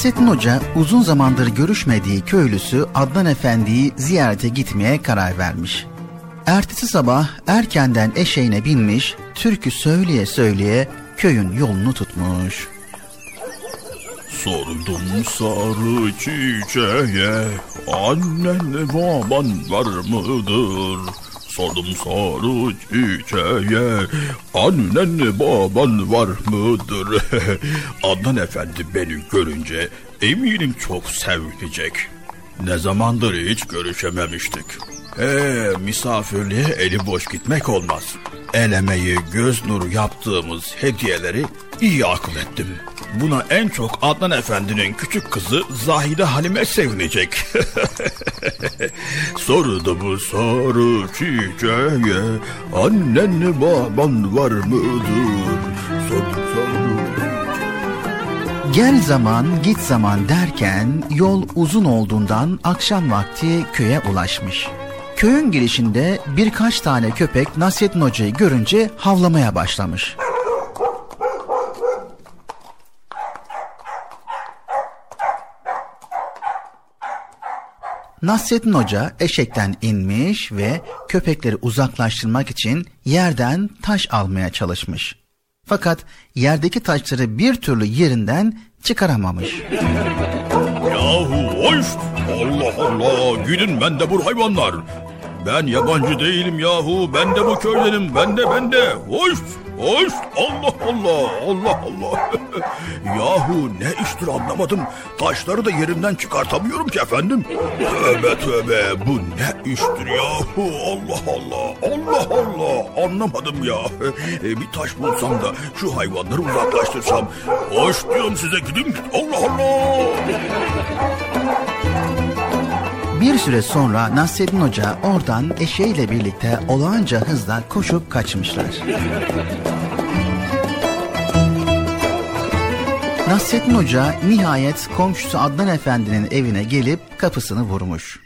Nasrettin Hoca uzun zamandır görüşmediği köylüsü Adnan Efendi'yi ziyarete gitmeye karar vermiş. Ertesi sabah erkenden eşeğine binmiş, türkü söyleye söyleye köyün yolunu tutmuş. Sordum sarı çiçeğe Annen baban var mıdır? Sordum sarı çiçeğe Annen baban var mıdır? (laughs) Adnan Efendi beni görünce eminim çok sevinecek. Ne zamandır hiç görüşememiştik. Ee, misafirliğe eli boş gitmek olmaz. El emeği, göz nuru yaptığımız hediyeleri iyi akıl ettim. Buna en çok Adnan Efendi'nin küçük kızı Zahide Halime sevinecek. (laughs) Sordu bu sarı çiçeğe Annen baban var mıdır? Sordu sarı Gel zaman git zaman derken yol uzun olduğundan akşam vakti köye ulaşmış. Köyün girişinde birkaç tane köpek Nasrettin Hoca'yı görünce havlamaya başlamış. Nasrettin Hoca eşekten inmiş ve köpekleri uzaklaştırmak için yerden taş almaya çalışmış. Fakat yerdeki taşları bir türlü yerinden çıkaramamış. Yahu hoş! Allah Allah! Gidin ben de bu hayvanlar. Ben yabancı değilim yahu. Ben de bu köydenim. Ben de ben de. Hoş! Hoş! Allah Allah! Allah Allah! (laughs) yahu ne iştir anlamadım. Taşları da yerimden çıkartamıyorum ki efendim. Tövbe tövbe bu ne iştir yahu? Allah Allah! Allah Allah! Anlamadım ya. E, bir taş bulsam da şu hayvanları uzaklaştırsam. Hoş diyorum size gidin. Allah Allah! Bir süre sonra Nasreddin Hoca oradan eşeğiyle birlikte olağanca hızla koşup kaçmışlar. Nasreddin Hoca nihayet komşusu Adnan Efendi'nin evine gelip kapısını vurmuş.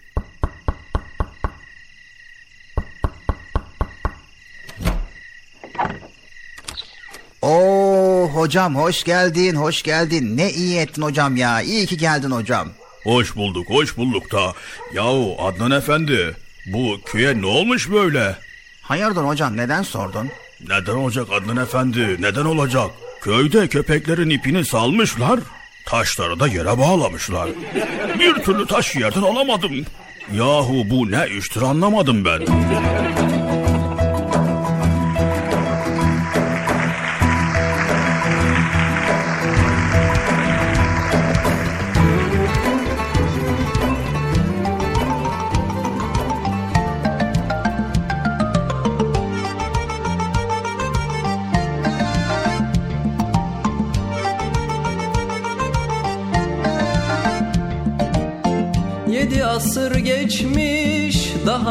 Oo hocam hoş geldin, hoş geldin. Ne iyi ettin hocam ya. İyi ki geldin hocam. Hoş bulduk, hoş bulduk da. Yahu Adnan Efendi, bu köye ne olmuş böyle? Hayırdır hocam neden sordun? Neden olacak Adnan Efendi, neden olacak? Köyde köpeklerin ipini salmışlar, taşları da yere bağlamışlar. Bir türlü taş yerden alamadım. Yahu bu ne iştir anlamadım ben.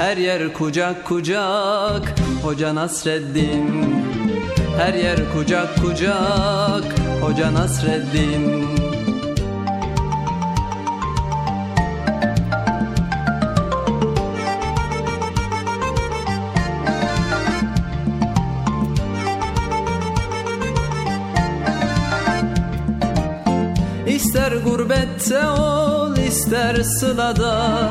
her yer kucak kucak Hoca Nasreddin. Her yer kucak kucak Hoca Nasreddin. İster gurbette ol ister sılada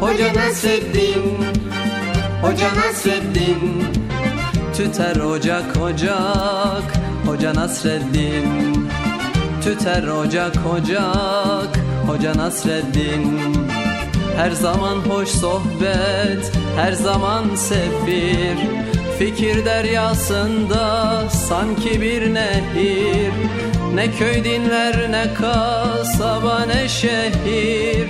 Hoca Nasreddin Hoca Nasreddin Tüter ocak ocak Hoca Nasreddin Tüter ocak ocak Hoca Nasreddin Her zaman hoş sohbet Her zaman sefir Fikir deryasında sanki bir nehir. Ne köy dinler ne kasaba ne şehir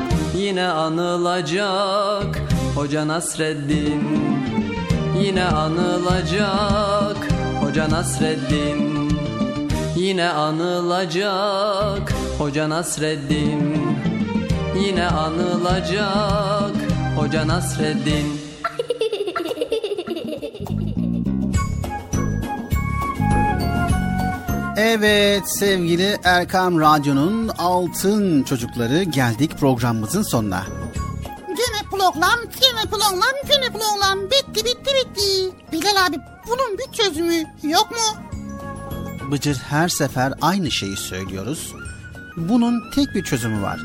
Yine anılacak. Hoca Nasreddin Yine anılacak. Hoca Nasreddin Yine anılacak. Hoca Nasreddin Yine anılacak. Hoca Nasreddin Evet sevgili Erkam Radyo'nun altın çocukları geldik programımızın sonuna. Gene program, gene program, gene program. Bitti, bitti, bitti. Bilal abi bunun bir çözümü yok mu? Bıcır her sefer aynı şeyi söylüyoruz. Bunun tek bir çözümü var.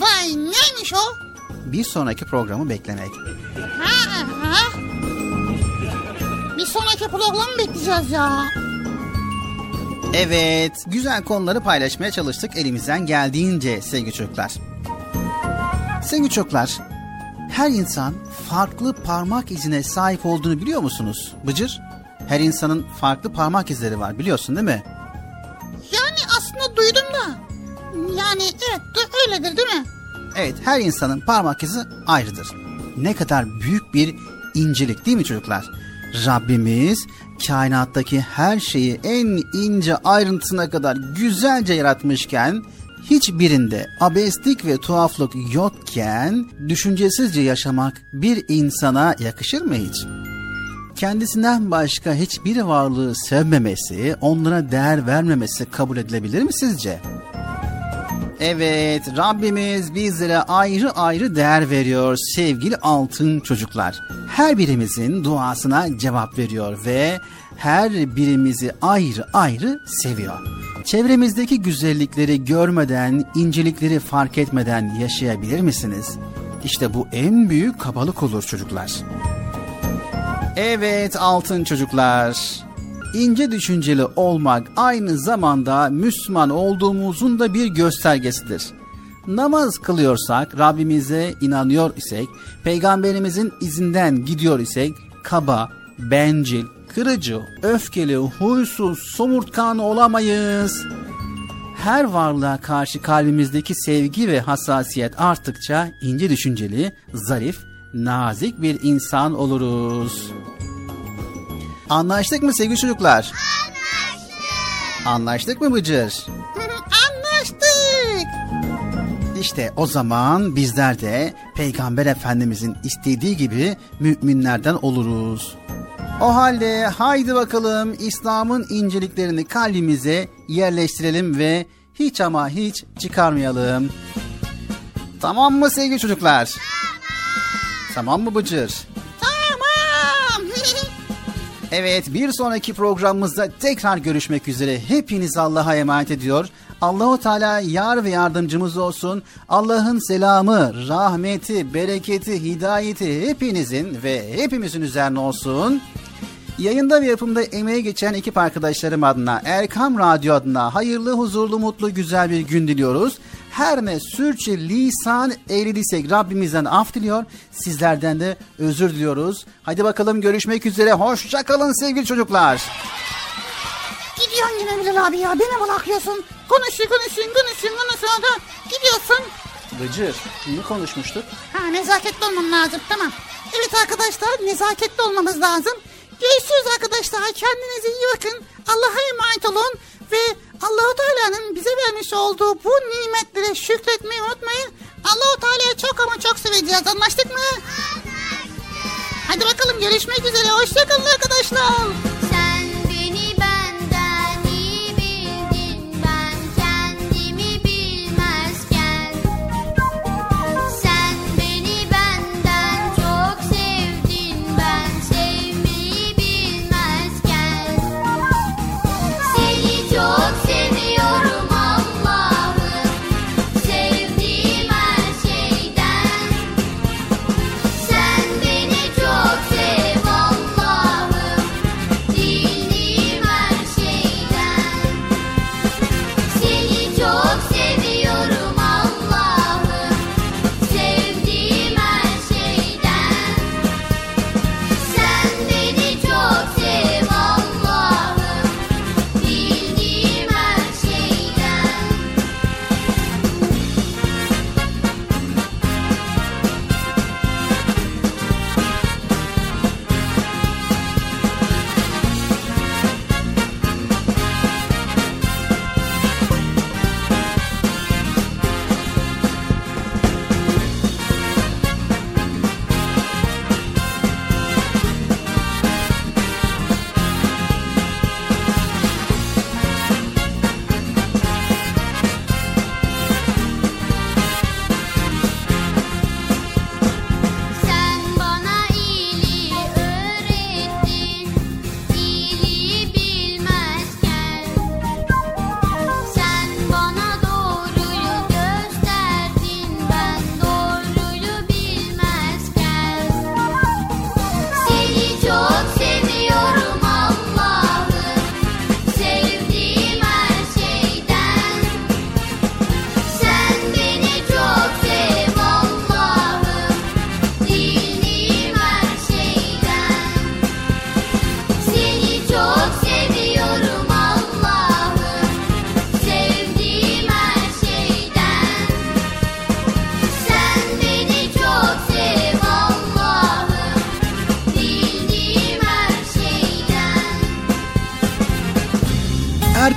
Vay neymiş o? Bir sonraki programı beklemek. Ha, ha. Bir sonraki programı bekleyeceğiz ya. Evet, güzel konuları paylaşmaya çalıştık elimizden geldiğince sevgili çocuklar. Sevgili çocuklar, her insan farklı parmak izine sahip olduğunu biliyor musunuz? Bıcır, her insanın farklı parmak izleri var biliyorsun değil mi? Yani aslında duydum da. Yani evet öyledir değil mi? Evet, her insanın parmak izi ayrıdır. Ne kadar büyük bir incelik değil mi çocuklar? Rabbimiz kainattaki her şeyi en ince ayrıntısına kadar güzelce yaratmışken hiçbirinde abeslik ve tuhaflık yokken düşüncesizce yaşamak bir insana yakışır mı hiç? Kendisinden başka hiçbir varlığı sevmemesi, onlara değer vermemesi kabul edilebilir mi sizce? Evet, Rabbimiz bizlere ayrı ayrı değer veriyor sevgili altın çocuklar. Her birimizin duasına cevap veriyor ve her birimizi ayrı ayrı seviyor. Çevremizdeki güzellikleri görmeden, incelikleri fark etmeden yaşayabilir misiniz? İşte bu en büyük kabalık olur çocuklar. Evet altın çocuklar. İnce düşünceli olmak aynı zamanda Müslüman olduğumuzun da bir göstergesidir. Namaz kılıyorsak, Rabbimize inanıyor isek, peygamberimizin izinden gidiyor isek, kaba, bencil, kırıcı, öfkeli, huysuz, somurtkan olamayız. her varlığa karşı kalbimizdeki sevgi ve hassasiyet arttıkça ince düşünceli, zarif, nazik bir insan oluruz. Anlaştık mı sevgili çocuklar? Anlaştık. Anlaştık mı Bıcır? (laughs) Anlaştık. İşte o zaman bizler de Peygamber Efendimizin istediği gibi müminlerden oluruz. O halde haydi bakalım İslam'ın inceliklerini kalbimize yerleştirelim ve hiç ama hiç çıkarmayalım. Tamam mı sevgili çocuklar? Tamam. Tamam mı Bıcır? Evet bir sonraki programımızda tekrar görüşmek üzere. Hepiniz Allah'a emanet ediyor. Allahu Teala yar ve yardımcımız olsun. Allah'ın selamı, rahmeti, bereketi, hidayeti hepinizin ve hepimizin üzerine olsun. Yayında ve yapımda emeğe geçen ekip arkadaşlarım adına, Erkam Radyo adına hayırlı, huzurlu, mutlu, güzel bir gün diliyoruz. Her ne sürçü lisan eğriliysek Rabbimizden af diliyor. Sizlerden de özür diliyoruz. Hadi bakalım görüşmek üzere. Hoşça kalın sevgili çocuklar. Gidiyorsun yine Bilal abi ya. Beni bırakıyorsun. Konuşuyor konuşuyor konuşuyor konuşuyor da gidiyorsun. Bıcır, ne konuşmuştuk? Ha nezaketli olmam lazım tamam. Evet arkadaşlar nezaketli olmamız lazım. Görüşürüz arkadaşlar. Kendinize iyi bakın. Allah'a emanet olun. Ve Allahu Teala'nın bize vermiş olduğu bu nimetlere şükretmeyi unutmayın. Allahu Teala'yı çok ama çok seveceğiz. Anlaştık mı? Hadi bakalım görüşmek üzere. Hoşçakalın arkadaşlar.